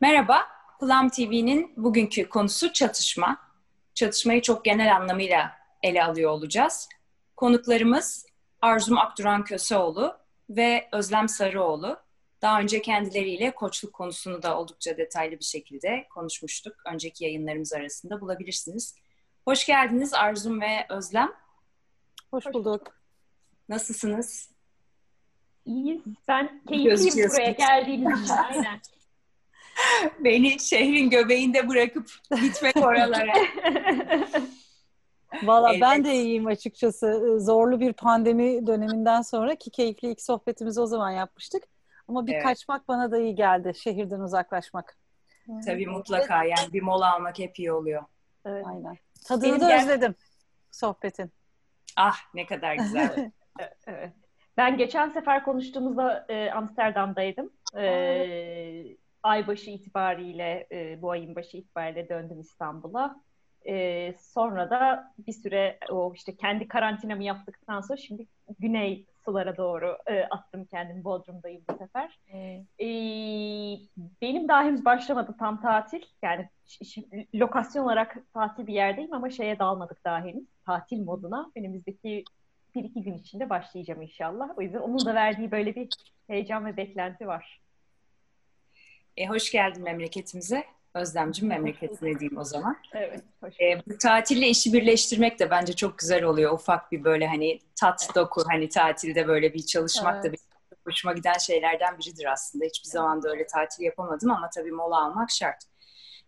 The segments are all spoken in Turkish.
Merhaba, Plum TV'nin bugünkü konusu çatışma. Çatışmayı çok genel anlamıyla ele alıyor olacağız. Konuklarımız Arzum Akduran Köseoğlu ve Özlem Sarıoğlu. Daha önce kendileriyle koçluk konusunu da oldukça detaylı bir şekilde konuşmuştuk. Önceki yayınlarımız arasında bulabilirsiniz. Hoş geldiniz Arzum ve Özlem. Hoş bulduk. Nasılsınız? İyiyiz. Ben keyifliyim buraya geldiğiniz için. Aynen. Beni şehrin göbeğinde bırakıp gitmek oralara. Valla evet. ben de iyiyim açıkçası. Zorlu bir pandemi döneminden sonra ki keyifli ilk sohbetimizi o zaman yapmıştık. Ama bir evet. kaçmak bana da iyi geldi. Şehirden uzaklaşmak. Tabii mutlaka yani bir mola almak hep iyi oluyor. Evet. Aynen. Tadını Benim da gel- özledim sohbetin. Ah ne kadar güzel. evet. Ben geçen sefer konuştuğumuzda e, Amsterdam'daydım. E, ay başı itibariyle, e, bu ayın başı itibariyle döndüm İstanbul'a. E, sonra da bir süre o işte kendi karantinamı yaptıktan sonra şimdi güney sulara doğru e, attım kendimi. Bodrum'dayım bu sefer. E, benim daha henüz başlamadı tam tatil. Yani lokasyon olarak tatil bir yerdeyim ama şeye dalmadık daha henüz. Tatil moduna. Önümüzdeki bir iki gün içinde başlayacağım inşallah. O yüzden onun da verdiği böyle bir heyecan ve beklenti var. E, hoş geldin memleketimize. Özlemcim memleketine diyeyim o zaman. Evet. Hoş e, bu tatille işi birleştirmek de bence çok güzel oluyor. Ufak bir böyle hani tat doku hani tatilde böyle bir çalışmak evet. da bir hoşuma giden şeylerden biridir aslında. Hiçbir zaman da öyle tatil yapamadım ama tabii mola almak şart.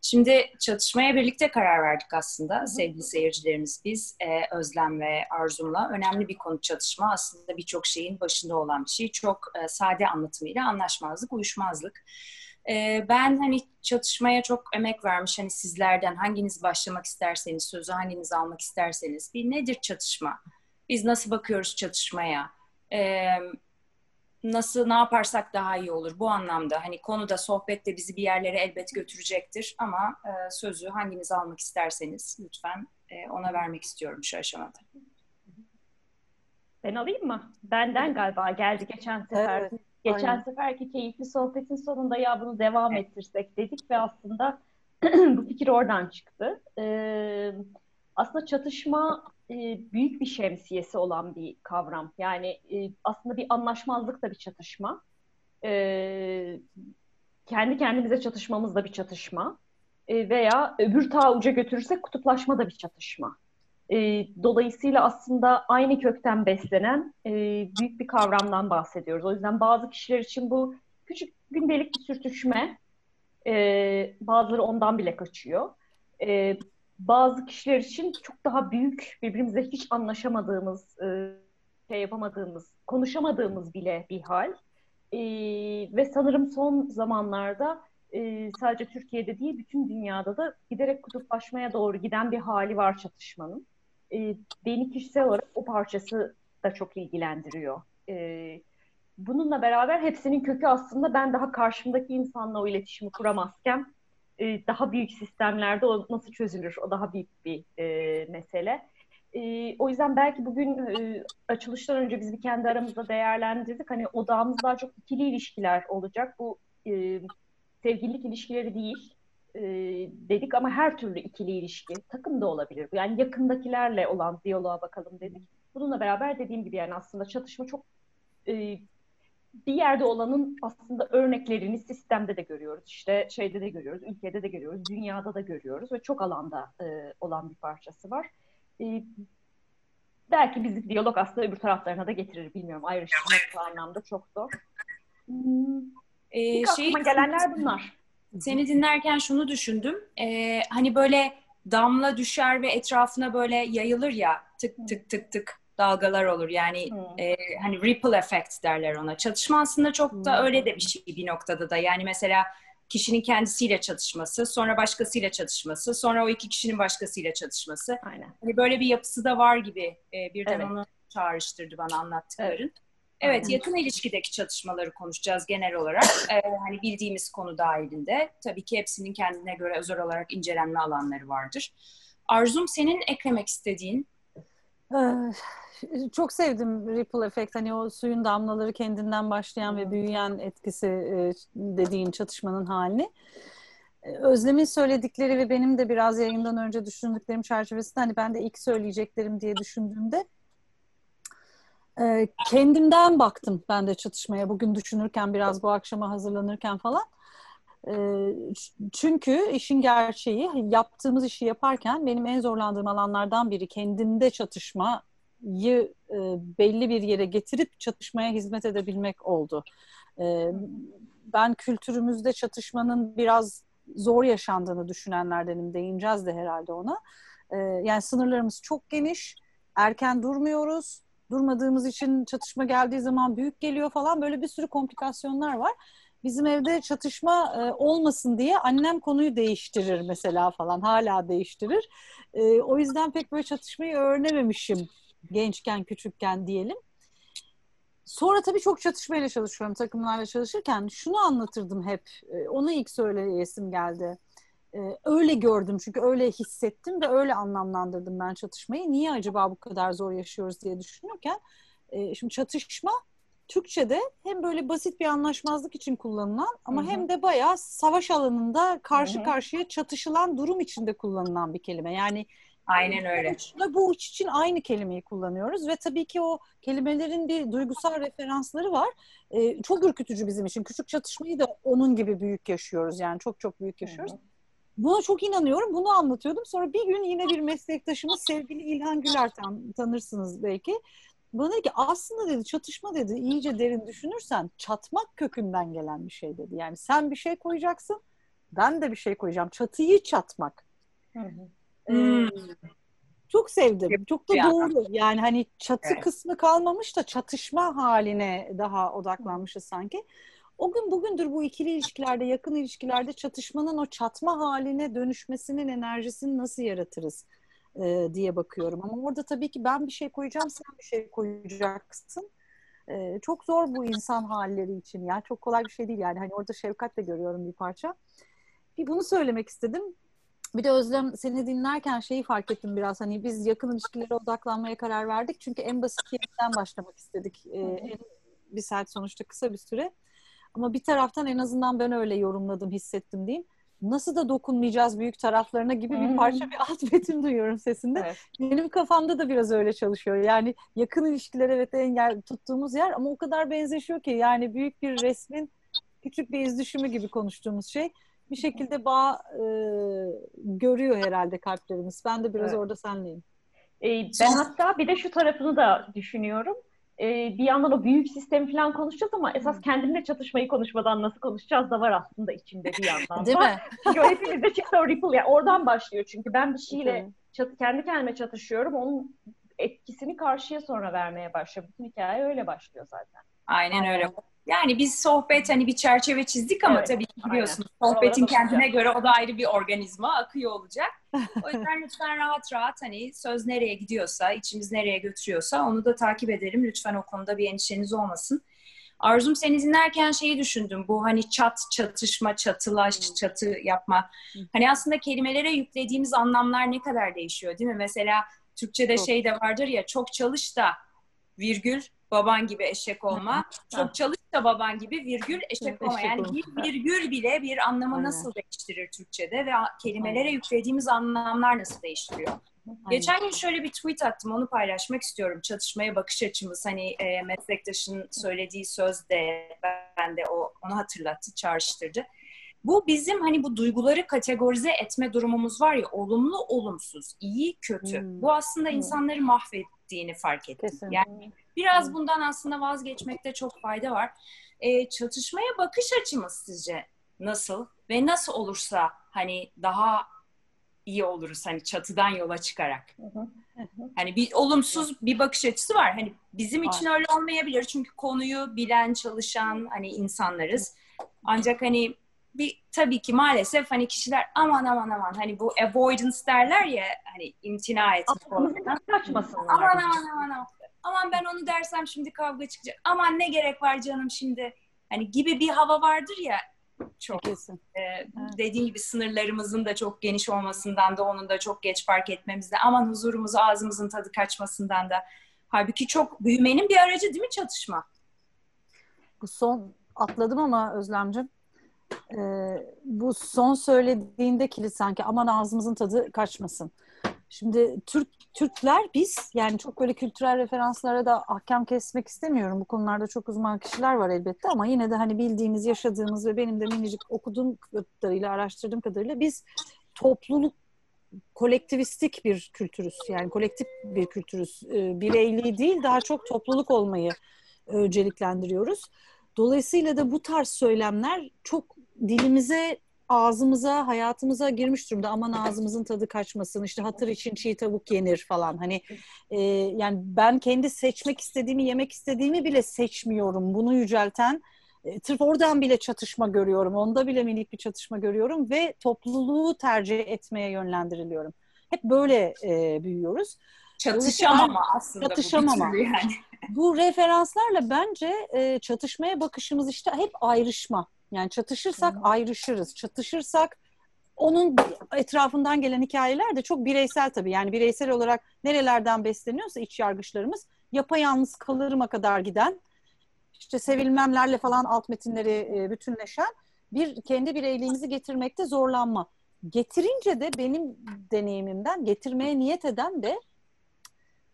Şimdi çatışmaya birlikte karar verdik aslında sevgili seyircilerimiz biz e, Özlem ve Arzum'la. Önemli bir konu çatışma aslında birçok şeyin başında olan bir şey. Çok e, sade anlatımıyla anlaşmazlık, uyuşmazlık. E, ben hani çatışmaya çok emek vermiş hani sizlerden hanginiz başlamak isterseniz, sözü hanginiz almak isterseniz bir nedir çatışma? Biz nasıl bakıyoruz çatışmaya? Evet nasıl ne yaparsak daha iyi olur bu anlamda. Hani konuda sohbette bizi bir yerlere elbet götürecektir ama e, sözü hanginiz almak isterseniz lütfen e, ona vermek istiyorum şu aşamada. Ben alayım mı? Benden galiba geldi geçen sefer. Evet, geçen aynen. seferki keyifli sohbetin sonunda ya bunu devam ettirsek dedik ve aslında bu fikir oradan çıktı. Ee, aslında çatışma e, büyük bir şemsiyesi olan bir kavram. Yani e, aslında bir anlaşmazlık da bir çatışma. E, kendi kendimize çatışmamız da bir çatışma. E, veya öbür ta uca götürürsek kutuplaşma da bir çatışma. E, dolayısıyla aslında aynı kökten beslenen e, büyük bir kavramdan bahsediyoruz. O yüzden bazı kişiler için bu küçük gündelik bir sürtüşme, e, bazıları ondan bile kaçıyor. E, bazı kişiler için çok daha büyük, birbirimizle hiç anlaşamadığımız, e, şey yapamadığımız, konuşamadığımız bile bir hal. E, ve sanırım son zamanlarda e, sadece Türkiye'de değil, bütün dünyada da giderek kutuplaşmaya doğru giden bir hali var çatışmanın. Beni kişisel olarak o parçası da çok ilgilendiriyor. bununla beraber hepsinin kökü aslında ben daha karşımdaki insanla o iletişimi kuramazken e, daha büyük sistemlerde o nasıl çözülür? O daha büyük bir e, mesele. E, o yüzden belki bugün e, açılıştan önce biz bir kendi aramızda değerlendirdik. Hani odağımız daha çok ikili ilişkiler olacak. Bu e, sevgililik ilişkileri değil e, dedik ama her türlü ikili ilişki takım da olabilir. Yani yakındakilerle olan diyaloğa bakalım dedik. Bununla beraber dediğim gibi yani aslında çatışma çok e, bir yerde olanın aslında örneklerini sistemde de görüyoruz. İşte şeyde de görüyoruz, ülkede de görüyoruz, dünyada da görüyoruz ve çok alanda e, olan bir parçası var. E, belki bizi diyalog aslında öbür taraflarına da getirir bilmiyorum. Ayrıştırmak bu anlamda çok zor. Hmm, ee, şey, gelenler bunlar. Seni dinlerken şunu düşündüm. Ee, hani böyle damla düşer ve etrafına böyle yayılır ya tık tık tık tık dalgalar olur. Yani hmm. e, hani ripple effect derler ona. Çatışma aslında çok da hmm. öyle de bir şey bir noktada da. Yani mesela kişinin kendisiyle çatışması, sonra başkasıyla çatışması, sonra o iki kişinin başkasıyla çatışması. Aynen. Hani böyle bir yapısı da var gibi e, birden evet. onu çağrıştırdı bana anlattıkların. Evet. Evet, Aynen. yakın ilişkideki çatışmaları konuşacağız genel olarak. Ee, hani bildiğimiz konu dahilinde. Tabii ki hepsinin kendine göre özel olarak incelenme alanları vardır. Arzum senin eklemek istediğin? çok sevdim ripple efekt hani o suyun damlaları kendinden başlayan ve büyüyen etkisi e, dediğin çatışmanın halini. Özlem'in söyledikleri ve benim de biraz yayından önce düşündüklerim çerçevesinde hani ben de ilk söyleyeceklerim diye düşündüğümde e, kendimden baktım ben de çatışmaya bugün düşünürken biraz bu akşama hazırlanırken falan. E, çünkü işin gerçeği yaptığımız işi yaparken benim en zorlandığım alanlardan biri kendinde çatışmayı e, belli bir yere getirip çatışmaya hizmet edebilmek oldu. Ben kültürümüzde çatışmanın biraz zor yaşandığını düşünenlerdenim. Değineceğiz de herhalde ona. Yani sınırlarımız çok geniş. Erken durmuyoruz. Durmadığımız için çatışma geldiği zaman büyük geliyor falan. Böyle bir sürü komplikasyonlar var. Bizim evde çatışma e, olmasın diye annem konuyu değiştirir mesela falan. Hala değiştirir. E, o yüzden pek böyle çatışmayı öğrenememişim gençken, küçükken diyelim. Sonra tabii çok çatışmayla çalışıyorum takımlarla çalışırken. Şunu anlatırdım hep. E, onu ilk söyleyesim geldi. E, öyle gördüm çünkü öyle hissettim ve öyle anlamlandırdım ben çatışmayı. Niye acaba bu kadar zor yaşıyoruz diye düşünürken. E, şimdi çatışma Türkçe'de hem böyle basit bir anlaşmazlık için kullanılan ama Hı-hı. hem de bayağı savaş alanında karşı Hı-hı. karşıya çatışılan durum içinde kullanılan bir kelime. Yani Aynen öyle. Ve bu uç için aynı kelimeyi kullanıyoruz ve tabii ki o kelimelerin bir duygusal referansları var. Ee, çok ürkütücü bizim için. Küçük çatışmayı da onun gibi büyük yaşıyoruz yani çok çok büyük yaşıyoruz. Evet. Buna çok inanıyorum. Bunu anlatıyordum. Sonra bir gün yine bir meslektaşımız sevgili İlhan Güler tan tanırsınız belki. Bana dedi ki aslında dedi çatışma dedi iyice derin düşünürsen çatmak kökünden gelen bir şey dedi. Yani sen bir şey koyacaksın ben de bir şey koyacağım. Çatıyı çatmak. Hı hı. Hmm. Çok sevdim. Çok da doğru. Yani hani çatı evet. kısmı kalmamış da çatışma haline daha odaklanmışız sanki. O gün bugündür bu ikili ilişkilerde, yakın ilişkilerde çatışmanın o çatma haline dönüşmesinin enerjisini nasıl yaratırız e, diye bakıyorum. Ama orada tabii ki ben bir şey koyacağım, sen bir şey koyacaksın. E, çok zor bu insan halleri için. Yani çok kolay bir şey değil yani. Hani orada şefkat de görüyorum bir parça. Bir bunu söylemek istedim. Bir de Özlem seni dinlerken şeyi fark ettim biraz hani biz yakın ilişkilere odaklanmaya karar verdik. Çünkü en basit yerinden başlamak istedik. Ee, en, bir saat sonuçta kısa bir süre. Ama bir taraftan en azından ben öyle yorumladım, hissettim diyeyim. Nasıl da dokunmayacağız büyük taraflarına gibi bir parça bir alt metin duyuyorum sesinde. Evet. Benim kafamda da biraz öyle çalışıyor. Yani yakın ilişkiler evet en yer, tuttuğumuz yer ama o kadar benzeşiyor ki yani büyük bir resmin küçük bir iz düşümü gibi konuştuğumuz şey bir şekilde bağ e, görüyor herhalde kalplerimiz. Ben de biraz evet. orada senleyim. E, ben hatta bir de şu tarafını da düşünüyorum. E, bir yandan o büyük sistemi falan konuşacağız ama esas kendimle çatışmayı konuşmadan nasıl konuşacağız da var aslında içinde bir yandan. Değil mi? Çünkü hepimizde çıktı o ripple. Yani oradan başlıyor çünkü ben bir şeyle çat, kendi kendime çatışıyorum. Onun etkisini karşıya sonra vermeye başlıyor. Bütün hikaye öyle başlıyor zaten. Aynen öyle. Yani biz sohbet hani bir çerçeve çizdik ama evet, tabii ki biliyorsunuz aynen. sohbetin kendine göre o da ayrı bir organizma akıyor olacak. O yüzden lütfen rahat rahat hani söz nereye gidiyorsa, içimiz nereye götürüyorsa onu da takip edelim. Lütfen o konuda bir endişeniz olmasın. Arzum seni dinlerken şeyi düşündüm. Bu hani çat, çatışma, çatılaş, çatı yapma. Hani aslında kelimelere yüklediğimiz anlamlar ne kadar değişiyor değil mi? Mesela Türkçe'de çok. şey de vardır ya çok çalış da virgül baban gibi eşek olma. Çok çalış da baban gibi virgül eşek olma. Yani bir virgül bile bir anlamı Aynen. nasıl değiştirir Türkçe'de ve kelimelere Aynen. yüklediğimiz anlamlar nasıl değiştiriyor? Aynen. Geçen gün şöyle bir tweet attım, onu paylaşmak istiyorum. Çatışmaya bakış açımız, hani e, meslektaşın söylediği söz de ben de o onu hatırlattı, çağrıştırdı. Bu bizim hani bu duyguları kategorize etme durumumuz var ya, olumlu, olumsuz, iyi, kötü. Hmm. Bu aslında hmm. insanları mahvettiğini fark. Kesinlikle. Yani Biraz bundan aslında vazgeçmekte çok fayda var. E, çatışmaya bakış açımız sizce nasıl? Ve nasıl olursa hani daha iyi oluruz hani çatıdan yola çıkarak. Hani bir olumsuz bir bakış açısı var. Hani bizim için öyle olmayabilir çünkü konuyu bilen, çalışan hani insanlarız. Ancak hani bir tabii ki maalesef hani kişiler aman aman aman hani bu avoidance derler ya hani imtina etmek falan. Kaçmasınlar. Aman aman aman aman aman ben onu dersem şimdi kavga çıkacak. Aman ne gerek var canım şimdi. Hani gibi bir hava vardır ya çok. Kesin. E, dediğim gibi sınırlarımızın da çok geniş olmasından da onun da çok geç fark etmemizde. Aman huzurumuzu ağzımızın tadı kaçmasından da. Halbuki çok büyümenin bir aracı değil mi çatışma? Bu son atladım ama Özlemcim. E, bu son söylediğinde kilit sanki aman ağzımızın tadı kaçmasın. Şimdi Türk Türkler biz yani çok böyle kültürel referanslara da ahkam kesmek istemiyorum. Bu konularda çok uzman kişiler var elbette ama yine de hani bildiğimiz, yaşadığımız ve benim de minicik okuduğum kadarıyla, araştırdığım kadarıyla biz topluluk kolektivistik bir kültürüz. Yani kolektif bir kültürüz. E, bireyliği değil daha çok topluluk olmayı önceliklendiriyoruz. Dolayısıyla da bu tarz söylemler çok dilimize ağzımıza, hayatımıza girmiş durumda. Aman ağzımızın tadı kaçmasın, işte hatır için çiğ tavuk yenir falan. Hani e, yani ben kendi seçmek istediğimi, yemek istediğimi bile seçmiyorum. Bunu yücelten e, Tırf oradan bile çatışma görüyorum. Onda bile minik bir çatışma görüyorum ve topluluğu tercih etmeye yönlendiriliyorum. Hep böyle e, büyüyoruz. Çatışamama aslında çatışamama. bu yani. Bu referanslarla bence e, çatışmaya bakışımız işte hep ayrışma. Yani çatışırsak Hı. ayrışırız. Çatışırsak onun etrafından gelen hikayeler de çok bireysel tabii. Yani bireysel olarak nerelerden besleniyorsa iç yargıçlarımız yapayalnız kalırıma kadar giden işte sevilmemlerle falan alt metinleri e, bütünleşen bir kendi bireyliğimizi getirmekte zorlanma. Getirince de benim deneyimimden getirmeye niyet eden de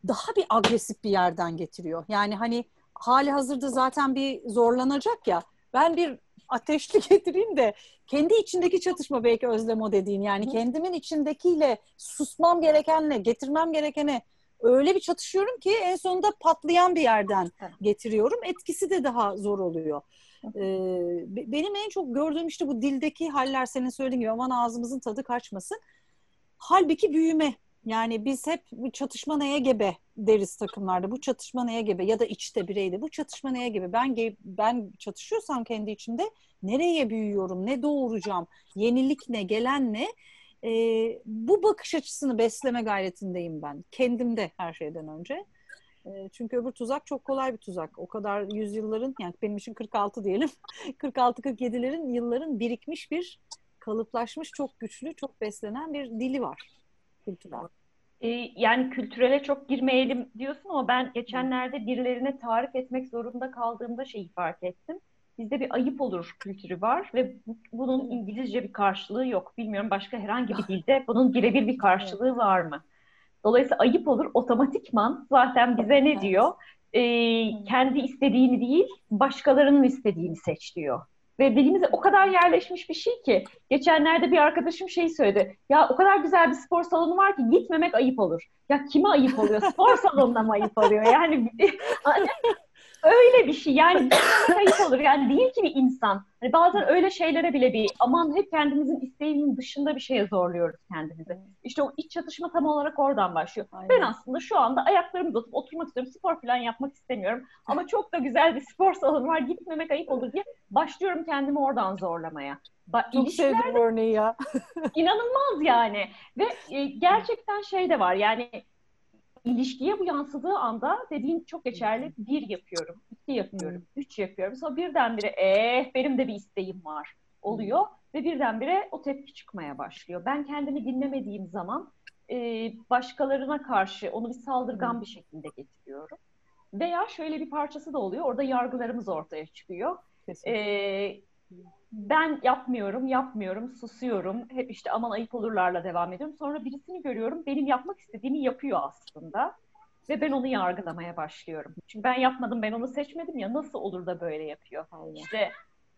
daha bir agresif bir yerden getiriyor. Yani hani hali hazırda zaten bir zorlanacak ya ben bir ateşli getireyim de kendi içindeki çatışma belki Özlem o dediğin yani kendimin içindekiyle susmam gerekenle getirmem gerekene öyle bir çatışıyorum ki en sonunda patlayan bir yerden getiriyorum. Etkisi de daha zor oluyor. Ee, benim en çok gördüğüm işte bu dildeki haller senin söylediğin gibi aman ağzımızın tadı kaçmasın. Halbuki büyüme. Yani biz hep bu çatışma neye gebe deriz takımlarda. Bu çatışma neye gebe ya da içte bireyde bu çatışma neye gebe. Ben ben çatışıyorsam kendi içimde nereye büyüyorum, ne doğuracağım, yenilik ne, gelen ne? E, bu bakış açısını besleme gayretindeyim ben. Kendimde her şeyden önce. Çünkü öbür tuzak çok kolay bir tuzak. O kadar yüzyılların, yani benim için 46 diyelim, 46-47'lerin yılların birikmiş bir kalıplaşmış, çok güçlü, çok beslenen bir dili var. Kültürel. Ee, yani kültürele çok girmeyelim diyorsun ama ben geçenlerde birilerine tarif etmek zorunda kaldığımda şeyi fark ettim bizde bir ayıp olur kültürü var ve bunun İngilizce bir karşılığı yok. Bilmiyorum başka herhangi bir dilde bunun birebir bir karşılığı var mı? Dolayısıyla ayıp olur otomatikman zaten bize ne diyor? Ee, kendi istediğini değil başkalarının istediğini seç diyor. Ve dilimize o kadar yerleşmiş bir şey ki geçenlerde bir arkadaşım şey söyledi. Ya o kadar güzel bir spor salonu var ki gitmemek ayıp olur. Ya kime ayıp oluyor? Spor salonuna mı ayıp oluyor? Yani öyle bir şey yani kayıp olur yani değil ki bir insan. Hani bazen öyle şeylere bile bir aman hep kendimizin isteğinin dışında bir şeye zorluyoruz kendimizi. İşte o iç çatışma tam olarak oradan başlıyor. Aynen. Ben aslında şu anda ayaklarımı uzatıp oturmak istiyorum. Spor falan yapmak istemiyorum. Ama çok da güzel bir spor salonu var. Gitmemek ayıp olur diye başlıyorum kendimi oradan zorlamaya. Ba çok sevdim örneği ya. inanılmaz yani. Ve e, gerçekten şey de var yani ilişkiye bu yansıdığı anda dediğin çok geçerli. Bir yapıyorum, iki yapıyorum, üç yapıyorum. Sonra birdenbire eh benim de bir isteğim var oluyor ve birdenbire o tepki çıkmaya başlıyor. Ben kendimi dinlemediğim zaman e, başkalarına karşı onu bir saldırgan bir şekilde getiriyorum. Veya şöyle bir parçası da oluyor. Orada yargılarımız ortaya çıkıyor. Ee, ben yapmıyorum, yapmıyorum, susuyorum. Hep işte aman ayıp olurlarla devam ediyorum. Sonra birisini görüyorum, benim yapmak istediğimi yapıyor aslında. Ve ben onu yargılamaya başlıyorum. Çünkü ben yapmadım, ben onu seçmedim ya nasıl olur da böyle yapıyor? İşte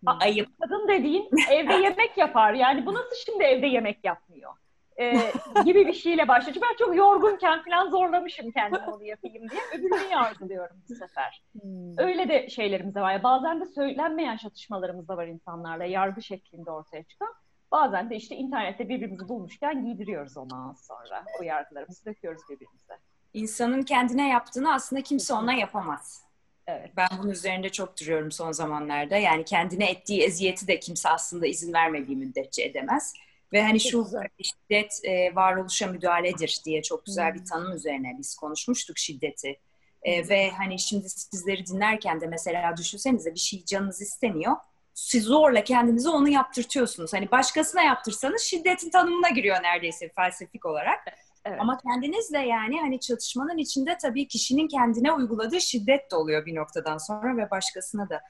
hmm. ayıp. Kadın dediğin evde yemek yapar. Yani bu nasıl şimdi evde yemek yapmıyor? E, gibi bir şeyle başlıyor. Ben çok yorgunken falan zorlamışım kendimi onu yapayım diye. Öbürünü yargılıyorum bu sefer. Hmm. Öyle de şeylerimiz de var. Ya, bazen de söylenmeyen çatışmalarımız da var insanlarla. Yargı şeklinde ortaya çıkan. Bazen de işte internette birbirimizi bulmuşken giydiriyoruz ondan sonra. O yargılarımızı döküyoruz birbirimize. İnsanın kendine yaptığını aslında kimse ona yapamaz. Evet. Ben bunun üzerinde çok duruyorum son zamanlarda. Yani kendine ettiği eziyeti de kimse aslında izin vermediği müddetçe edemez. Ve hani çok şu güzel. şiddet e, varoluşa müdahaledir diye çok güzel bir hmm. tanım üzerine biz konuşmuştuk şiddeti. E, ve hani şimdi sizleri dinlerken de mesela düşünsenize bir şey canınız istemiyor. Siz zorla kendinize onu yaptırtıyorsunuz. Hani başkasına yaptırsanız şiddetin tanımına giriyor neredeyse felsefik olarak. Evet. Ama kendinizle yani hani çatışmanın içinde tabii kişinin kendine uyguladığı şiddet de oluyor bir noktadan sonra ve başkasına da.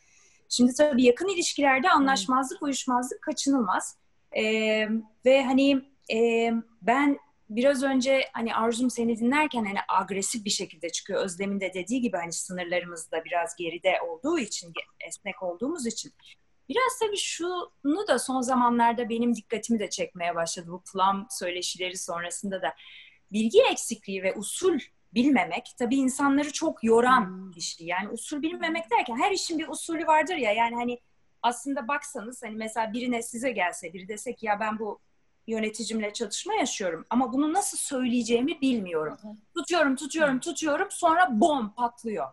Şimdi tabii yakın ilişkilerde anlaşmazlık, uyuşmazlık kaçınılmaz. E, ve hani e, ben biraz önce hani Arzum seni dinlerken hani agresif bir şekilde çıkıyor. Özlem'in de dediği gibi hani sınırlarımız da biraz geride olduğu için, esnek olduğumuz için. Biraz tabii şunu da son zamanlarda benim dikkatimi de çekmeye başladı bu plan söyleşileri sonrasında da. Bilgi eksikliği ve usul bilmemek tabii insanları çok yoran hmm. bir şey. Yani usul bilmemek derken her işin bir usulü vardır ya yani hani aslında baksanız hani mesela birine size gelse biri dese ki ya ben bu yöneticimle çatışma yaşıyorum ama bunu nasıl söyleyeceğimi bilmiyorum. Tutuyorum, tutuyorum, tutuyorum sonra bom patlıyor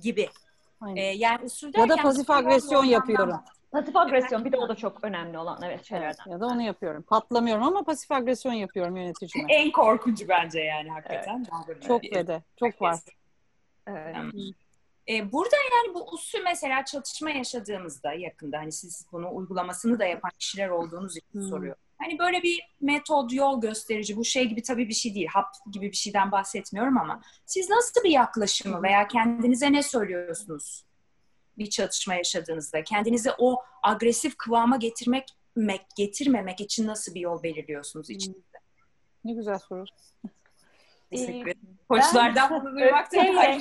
gibi. Ee, yani usul ya da pasif agresyon yapıyorum. Pasif agresyon bir de o da çok önemli olan evet şeylerden. ya da onu yapıyorum. Patlamıyorum ama pasif agresyon yapıyorum yöneticime. En korkuncu bence yani hakikaten. Evet. Çok ve de çok var. Evet. Ee, burada yani bu usul mesela çatışma yaşadığımızda yakında hani siz bunu uygulamasını da yapan kişiler olduğunuz için hmm. soruyorum. Hani böyle bir metod, yol gösterici, bu şey gibi tabii bir şey değil, hap gibi bir şeyden bahsetmiyorum ama siz nasıl bir yaklaşımı veya kendinize ne söylüyorsunuz bir çatışma yaşadığınızda? Kendinizi o agresif kıvama getirmek, getirmemek için nasıl bir yol belirliyorsunuz içinizde? Ne güzel soru. Teşekkür ederim. Koçlardan bunu duymak da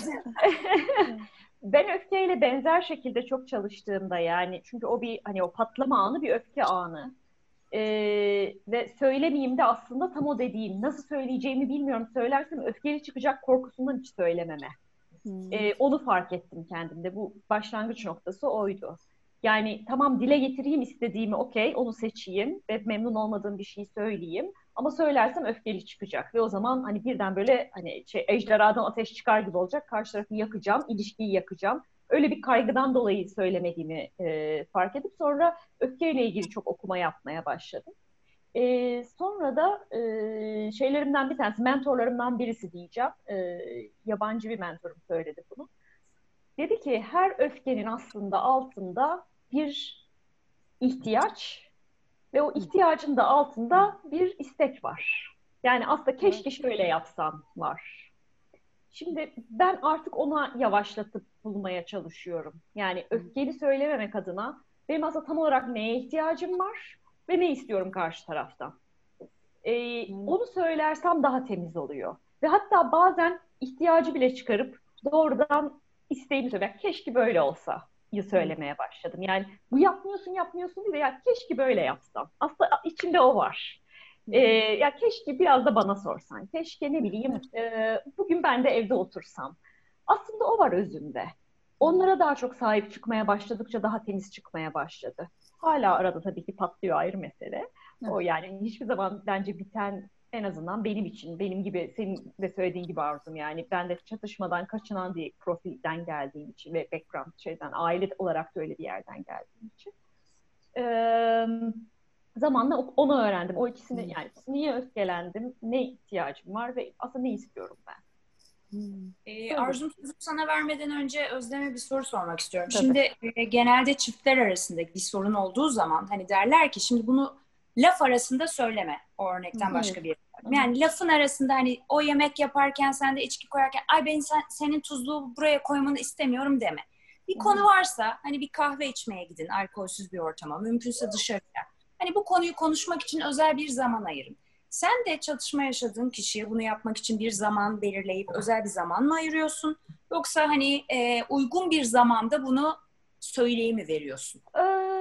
ben öfkeyle benzer şekilde çok çalıştığımda yani çünkü o bir hani o patlama anı bir öfke anı e, ve söylemeyeyim de aslında tam o dediğim. Nasıl söyleyeceğimi bilmiyorum. Söylersem öfkeli çıkacak korkusundan hiç söylememe. Hmm. E, onu fark ettim kendimde. Bu başlangıç noktası oydu. Yani tamam dile getireyim istediğimi okey onu seçeyim ve memnun olmadığım bir şeyi söyleyeyim. Ama söylersem öfkeli çıkacak ve o zaman hani birden böyle hani şey, ejderhadan ateş çıkar gibi olacak. Karşı tarafı yakacağım, ilişkiyi yakacağım öyle bir kaygıdan dolayı söylemediğimi e, fark edip sonra öfkeyle ilgili çok okuma yapmaya başladım. E, sonra da e, şeylerimden bir tanesi, mentorlarımdan birisi diyeceğim. E, yabancı bir mentorum söyledi bunu. Dedi ki her öfkenin aslında altında bir ihtiyaç ve o ihtiyacın da altında bir istek var. Yani aslında keşke şöyle yapsam var. Şimdi ben artık ona yavaşlatıp bulmaya çalışıyorum. Yani öfkeli söylememek adına benim aslında tam olarak neye ihtiyacım var ve ne istiyorum karşı taraftan. Ee, onu söylersem daha temiz oluyor. Ve hatta bazen ihtiyacı bile çıkarıp doğrudan isteğimi söylemek. Keşke böyle olsa söylemeye başladım. Yani bu yapmıyorsun yapmıyorsun değil de ya keşke böyle yapsam. Aslında içimde o var. Ee, ya keşke biraz da bana sorsan. Keşke ne bileyim e, bugün ben de evde otursam. Aslında o var özünde. Onlara daha çok sahip çıkmaya başladıkça daha temiz çıkmaya başladı. Hala arada tabii ki patlıyor ayrı mesele. O yani hiçbir zaman bence biten en azından benim için, benim gibi senin de söylediğin gibi Arzum yani ben de çatışmadan kaçınan bir profilden geldiğim için ve background şeyden, aile olarak da öyle bir yerden geldiğim için. Ee, zamanla onu öğrendim. O ikisini hmm. yani niye öfkelendim, ne ihtiyacım var ve aslında ne istiyorum ben. Hmm. Ee, Arzum sözü sana vermeden önce Özlem'e bir soru sormak istiyorum. Tabii. Şimdi e, genelde çiftler arasındaki bir sorun olduğu zaman hani derler ki şimdi bunu laf arasında söyleme. O örnekten Hı-hı. başka bir yani lafın arasında hani o yemek yaparken sen de içki koyarken ay ben sen, senin tuzluğu buraya koymanı istemiyorum deme. Bir Hı-hı. konu varsa hani bir kahve içmeye gidin alkolsüz bir ortama mümkünse dışarıya. Hani bu konuyu konuşmak için özel bir zaman ayırın. Sen de çatışma yaşadığın kişiye bunu yapmak için bir zaman belirleyip özel bir zaman mı ayırıyorsun? Yoksa hani e, uygun bir zamanda bunu söyleyeyim mi veriyorsun? Ee,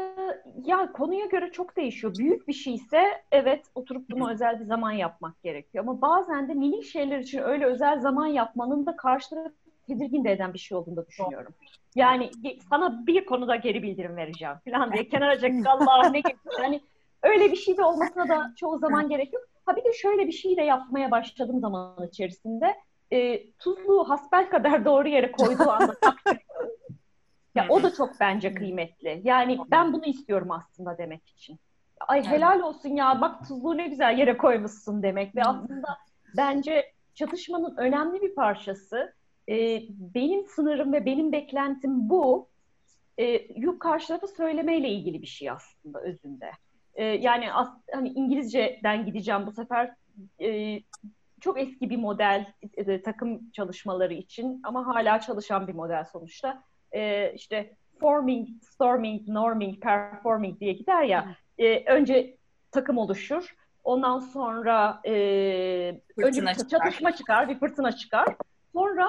ya konuya göre çok değişiyor. Büyük bir şeyse evet oturup bunu özel bir zaman yapmak gerekiyor. Ama bazen de minik şeyler için öyle özel zaman yapmanın da karşı tarafı tedirgin de eden bir şey olduğunu düşünüyorum. Yani sana bir konuda geri bildirim vereceğim falan diye kenara çektik Allah ne gibi. Yani öyle bir şey de olmasına da çoğu zaman gerek yok. Ha bir de şöyle bir şey de yapmaya başladım zaman içerisinde. E, tuzluğu hasbel kadar doğru yere koyduğu anda takdir ya o da çok bence kıymetli. Yani ben bunu istiyorum aslında demek için. Ay helal olsun ya bak tuzluğu ne güzel yere koymuşsun demek ve aslında bence çatışmanın önemli bir parçası e, benim sınırım ve benim beklentim bu. E, yük karşı tarafa söylemeyle ilgili bir şey aslında özünde. E, yani as, hani İngilizceden gideceğim bu sefer e, çok eski bir model e, takım çalışmaları için ama hala çalışan bir model sonuçta. E, işte forming, storming, norming, performing diye gider ya. E, önce takım oluşur. Ondan sonra e, önce bir çatışma çıkar, bir fırtına çıkar. Sonra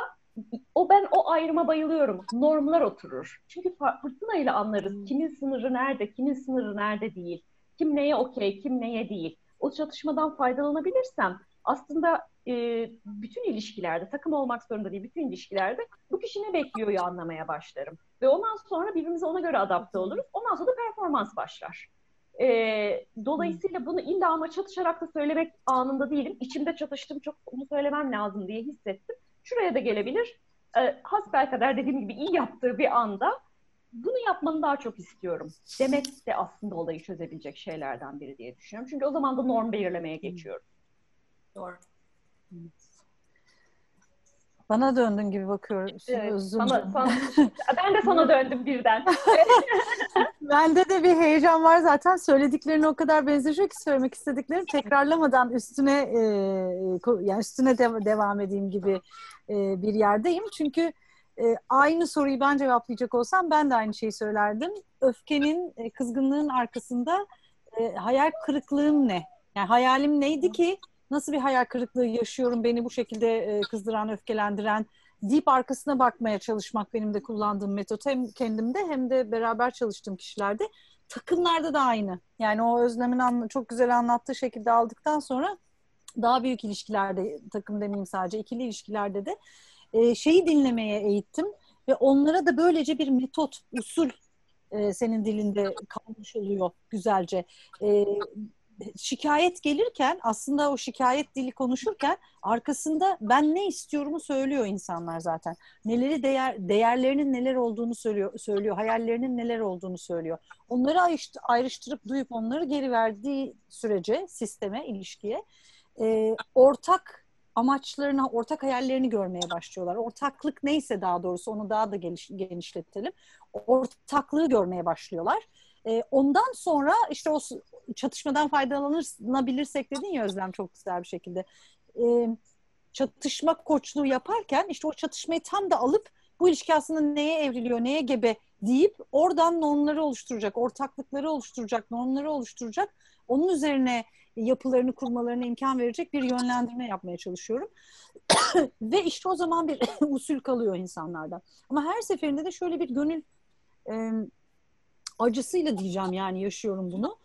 o ben o ayrıma bayılıyorum. Normlar oturur. Çünkü fırtına ile anlarız kimin sınırı nerede, kimin sınırı nerede değil. Kim neye okey, kim neye değil. O çatışmadan faydalanabilirsem aslında e, bütün ilişkilerde, takım olmak zorunda değil, bütün ilişkilerde bu kişi ne bekliyor anlamaya başlarım. Ve ondan sonra birbirimize ona göre adapte oluruz. Ondan sonra da performans başlar. E, dolayısıyla bunu illa ama çatışarak da söylemek anında değilim. İçimde çatıştım, çok bunu söylemem lazım diye hissettim. Şuraya da gelebilir. E, hasbel kadar dediğim gibi iyi yaptığı bir anda bunu yapmanı daha çok istiyorum. Demek de aslında olayı çözebilecek şeylerden biri diye düşünüyorum. Çünkü o zaman da norm belirlemeye geçiyoruz. Doğru. Bana döndün gibi bakıyorum. Evet, sana, sana, ben de sana döndüm birden. Bende de bir heyecan var zaten. Söylediklerine o kadar benzeşiyor ki söylemek istediklerim tekrarlamadan üstüne e, yani üstüne de, devam edeyim gibi e, bir yerdeyim. Çünkü e, aynı soruyu ben cevaplayacak olsam ben de aynı şeyi söylerdim. Öfkenin, e, kızgınlığın arkasında e, hayal kırıklığım ne? Yani hayalim neydi ki nasıl bir hayal kırıklığı yaşıyorum beni bu şekilde e, kızdıran, öfkelendiren deyip arkasına bakmaya çalışmak benim de kullandığım metot. Hem kendimde hem de beraber çalıştığım kişilerde. Takımlarda da aynı. Yani o Özlem'in çok güzel anlattığı şekilde aldıktan sonra daha büyük ilişkilerde, takım demeyeyim sadece, ikili ilişkilerde de e, şeyi dinlemeye eğittim. Ve onlara da böylece bir metot, usul e, senin dilinde kalmış oluyor güzelce. E, şikayet gelirken aslında o şikayet dili konuşurken arkasında ben ne istiyorumu söylüyor insanlar zaten. Neleri değer değerlerinin neler olduğunu söylüyor söylüyor. Hayallerinin neler olduğunu söylüyor. Onları ayrıştırıp duyup onları geri verdiği sürece sisteme, ilişkiye e, ortak amaçlarını, ortak hayallerini görmeye başlıyorlar. Ortaklık neyse daha doğrusu onu daha da geniş, genişletelim. Ortaklığı görmeye başlıyorlar. E, ondan sonra işte o çatışmadan faydalanabilirsek dedin ya Özlem çok güzel bir şekilde. E, çatışma koçluğu yaparken işte o çatışmayı tam da alıp bu ilişki aslında neye evriliyor, neye gebe deyip oradan normları oluşturacak, ortaklıkları oluşturacak, normları oluşturacak. Onun üzerine yapılarını kurmalarına imkan verecek bir yönlendirme yapmaya çalışıyorum. Ve işte o zaman bir usul kalıyor insanlardan. Ama her seferinde de şöyle bir gönül e, acısıyla diyeceğim yani yaşıyorum bunu.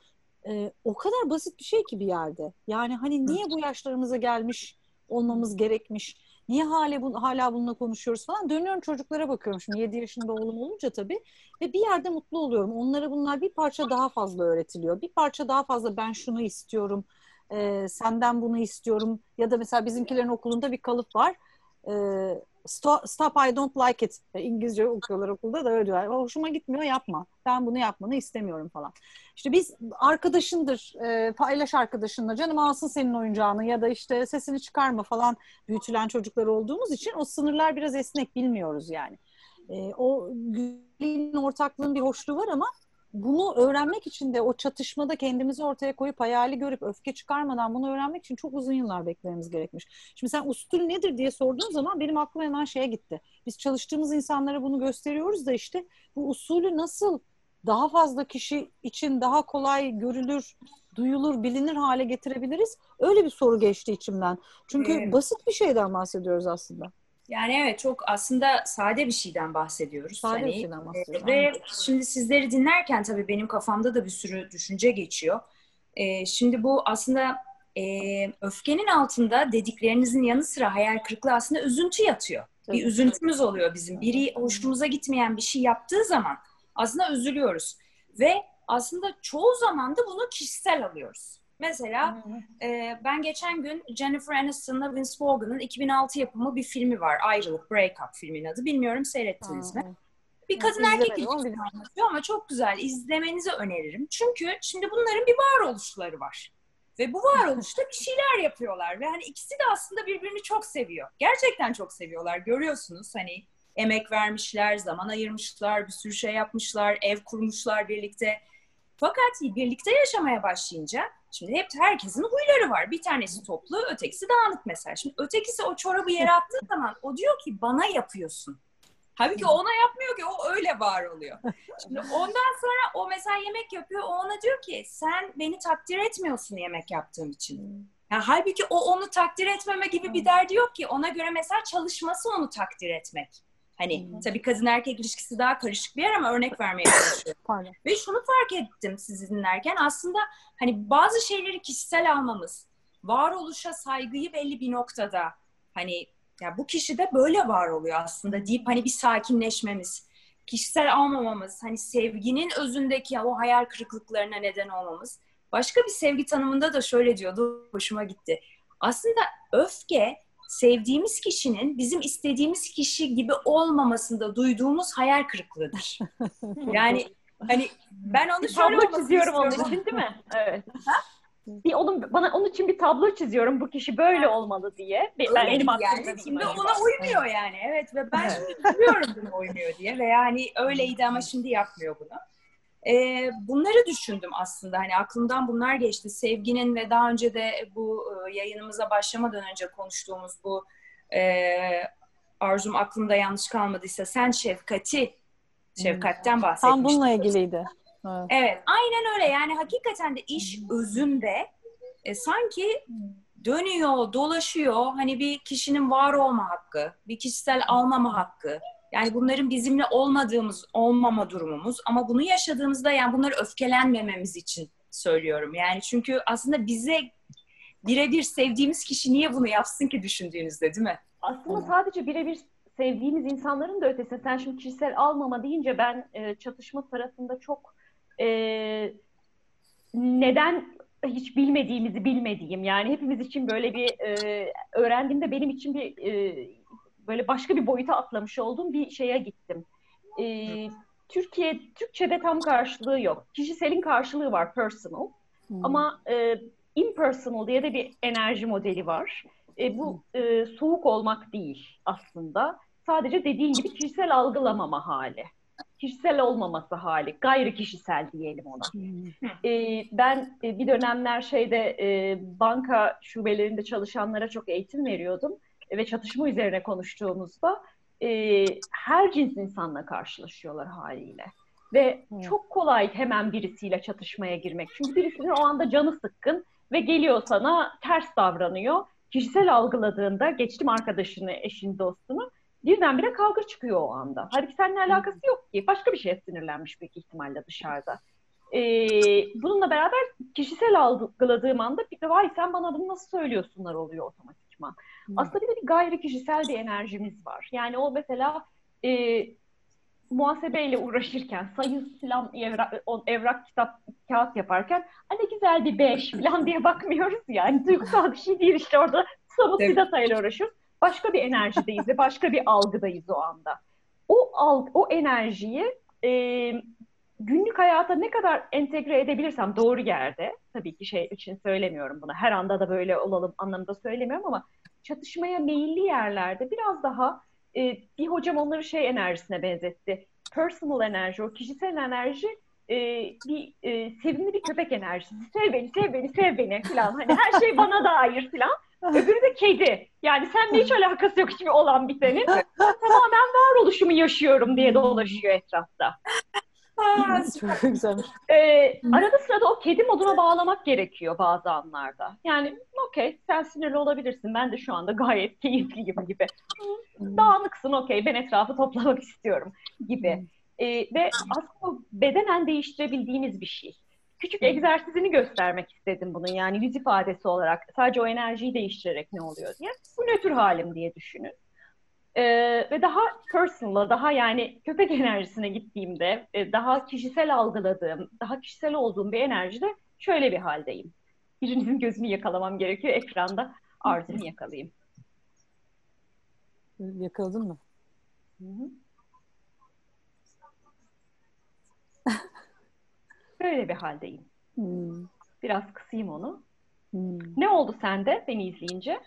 E, o kadar basit bir şey ki bir yerde. Yani hani niye bu yaşlarımıza gelmiş olmamız gerekmiş? Niye hala, bu, hala bununla konuşuyoruz falan. Dönüyorum çocuklara bakıyorum şimdi 7 yaşında oğlum olunca tabii. Ve bir yerde mutlu oluyorum. Onlara bunlar bir parça daha fazla öğretiliyor. Bir parça daha fazla ben şunu istiyorum. E, senden bunu istiyorum. Ya da mesela bizimkilerin okulunda bir kalıp var. E, stop, I don't like it. İngilizce okuyorlar okulda da öyle diyorlar. Hoşuma gitmiyor yapma. Ben bunu yapmanı istemiyorum falan. İşte biz arkadaşındır, e, paylaş arkadaşınla canım alsın senin oyuncağını ya da işte sesini çıkarma falan büyütülen çocuklar olduğumuz için o sınırlar biraz esnek bilmiyoruz yani. E, o ortaklığın bir hoşluğu var ama bunu öğrenmek için de o çatışmada kendimizi ortaya koyup hayali görüp öfke çıkarmadan bunu öğrenmek için çok uzun yıllar beklememiz gerekmiş. Şimdi sen usul nedir diye sorduğun zaman benim aklıma hemen şeye gitti. Biz çalıştığımız insanlara bunu gösteriyoruz da işte bu usulü nasıl daha fazla kişi için daha kolay görülür, duyulur, bilinir hale getirebiliriz? Öyle bir soru geçti içimden. Çünkü evet. basit bir şeyden bahsediyoruz aslında. Yani evet çok aslında sade bir şeyden bahsediyoruz. Sade hani, bir şeyden bahsediyoruz. Ve Aynen. şimdi sizleri dinlerken tabii benim kafamda da bir sürü düşünce geçiyor. Ee, şimdi bu aslında e, öfkenin altında dediklerinizin yanı sıra hayal kırıklığı aslında üzüntü yatıyor. Tabii. Bir üzüntümüz oluyor bizim. Biri hoşumuza gitmeyen bir şey yaptığı zaman aslında üzülüyoruz. Ve aslında çoğu zaman da bunu kişisel alıyoruz. Mesela e, ben geçen gün Jennifer Aniston'la Vince Vaughn'ın 2006 yapımı bir filmi var. Ayrılık, Break Up filmin adı. Bilmiyorum seyrettiniz mi? Bir kadın evet, erkek ilişkisi anlatıyor ama çok güzel. İzlemenizi öneririm. Çünkü şimdi bunların bir varoluşları var. Ve bu varoluşta bir şeyler yapıyorlar. Ve hani ikisi de aslında birbirini çok seviyor. Gerçekten çok seviyorlar. Görüyorsunuz hani emek vermişler, zaman ayırmışlar, bir sürü şey yapmışlar, ev kurmuşlar birlikte. Fakat birlikte yaşamaya başlayınca Şimdi hep herkesin huyları var. Bir tanesi toplu, ötekisi dağınık mesela. Şimdi ötekisi o çorabı yere attığı zaman o diyor ki bana yapıyorsun. Halbuki ona yapmıyor ki o öyle var oluyor. Şimdi ondan sonra o mesela yemek yapıyor. O ona diyor ki sen beni takdir etmiyorsun yemek yaptığım için. Yani halbuki o onu takdir etmeme gibi bir derdi yok ki. Ona göre mesela çalışması onu takdir etmek. Hani hmm. tabii kadın erkek ilişkisi daha karışık bir yer ama örnek vermeye çalışıyorum. Ve şunu fark ettim sizi dinlerken aslında hani bazı şeyleri kişisel almamız, varoluşa saygıyı belli bir noktada hani ya bu kişi de böyle var oluyor aslında deyip hani bir sakinleşmemiz, kişisel almamamız, hani sevginin özündeki o hayal kırıklıklarına neden olmamız. Başka bir sevgi tanımında da şöyle diyordu, hoşuma gitti. Aslında öfke sevdiğimiz kişinin bizim istediğimiz kişi gibi olmamasında duyduğumuz hayal kırıklığıdır. yani hani ben onu şöyle tablo çiziyorum onun için değil mi? Evet. Bir onun bana onun için bir tablo çiziyorum bu kişi böyle olmalı diye. Ben Öyle benim yani. Şimdi ona uymuyor yani. Evet ve ben şimdi biliyorum bunu uymuyor diye ve yani öyleydi ama şimdi yapmıyor bunu. E, bunları düşündüm aslında. Hani aklımdan bunlar geçti. Sevginin ve daha önce de bu e, yayınımıza başlamadan önce konuştuğumuz bu e, arzum aklımda yanlış kalmadıysa sen şefkati, şefkatten bahsetmiştin. Tam bununla ilgiliydi. Evet. evet, aynen öyle. Yani hakikaten de iş özünde e, sanki dönüyor, dolaşıyor. Hani bir kişinin var olma hakkı, bir kişisel almama hakkı, yani bunların bizimle olmadığımız, olmama durumumuz ama bunu yaşadığımızda yani bunları öfkelenmememiz için söylüyorum. Yani çünkü aslında bize birebir sevdiğimiz kişi niye bunu yapsın ki düşündüğünüzde değil mi? Aslında sadece birebir sevdiğimiz insanların da ötesinde sen şimdi kişisel almama deyince ben e, çatışma tarafında çok e, neden hiç bilmediğimizi bilmediğim yani hepimiz için böyle bir e, öğrendiğimde benim için bir e, böyle başka bir boyuta atlamış olduğum bir şeye gittim. Ee, Türkiye, Türkçe'de tam karşılığı yok. Kişiselin karşılığı var, personal. Hmm. Ama e, impersonal diye de bir enerji modeli var. E, bu e, soğuk olmak değil aslında. Sadece dediğin gibi kişisel algılamama hali. Kişisel olmaması hali. Gayri kişisel diyelim ona. E, ben e, bir dönemler şeyde e, banka şubelerinde çalışanlara çok eğitim veriyordum ve çatışma üzerine konuştuğumuzda e, her cins insanla karşılaşıyorlar haliyle. Ve hmm. çok kolay hemen birisiyle çatışmaya girmek. Çünkü birisinin o anda canı sıkkın ve geliyor sana ters davranıyor. Kişisel algıladığında geçtim arkadaşını, eşini, dostunu birdenbire kavga çıkıyor o anda. Halbuki seninle alakası yok ki. Başka bir şeye sinirlenmiş büyük ihtimalle dışarıda. Ee, bununla beraber kişisel algıladığım anda bir de vay sen bana bunu nasıl söylüyorsunlar oluyor otomatik danışman. Hmm. Aslında bir de bir gayri kişisel bir enerjimiz var. Yani o mesela e, muhasebeyle uğraşırken, sayı falan evrak, evrak kitap, kağıt yaparken ne güzel bir beş falan diye bakmıyoruz yani. Duygusal bir şey değil işte orada somut bir datayla uğraşıyoruz. Başka bir enerjideyiz ve başka bir algıdayız o anda. O alg, o enerjiyi e, günlük hayata ne kadar entegre edebilirsem doğru yerde, tabii ki şey için söylemiyorum bunu, her anda da böyle olalım anlamında söylemiyorum ama çatışmaya meyilli yerlerde biraz daha e, bir hocam onları şey enerjisine benzetti. Personal enerji, o kişisel enerji e, bir e, sevimli bir köpek enerjisi. Sev beni, sev beni, sev beni falan. Hani her şey bana dair falan. Öbürü de kedi. Yani seninle hiç alakası yok hiçbir olan bitenin. Tamamen varoluşumu yaşıyorum diye dolaşıyor etrafta. Çok güzelmiş. Ee, arada sırada o kedi moduna bağlamak gerekiyor bazı anlarda. Yani okey sen sinirli olabilirsin. Ben de şu anda gayet keyifliyim gibi. Dağınıksın okey ben etrafı toplamak istiyorum gibi. Ee, ve aslında bedenen değiştirebildiğimiz bir şey. Küçük egzersizini göstermek istedim bunun yani yüz ifadesi olarak. Sadece o enerjiyi değiştirerek ne oluyor diye. Bu nötr halim diye düşünün. Ee, ve daha personal'a, daha yani köpek enerjisine gittiğimde, e, daha kişisel algıladığım, daha kişisel olduğum bir enerjide şöyle bir haldeyim. Birinizin gözünü yakalamam gerekiyor ekranda. Arzumu yakalayayım. Yakaladın mı? Böyle bir haldeyim. Hmm. Biraz kısayım onu. Hmm. Ne oldu sende beni izleyince?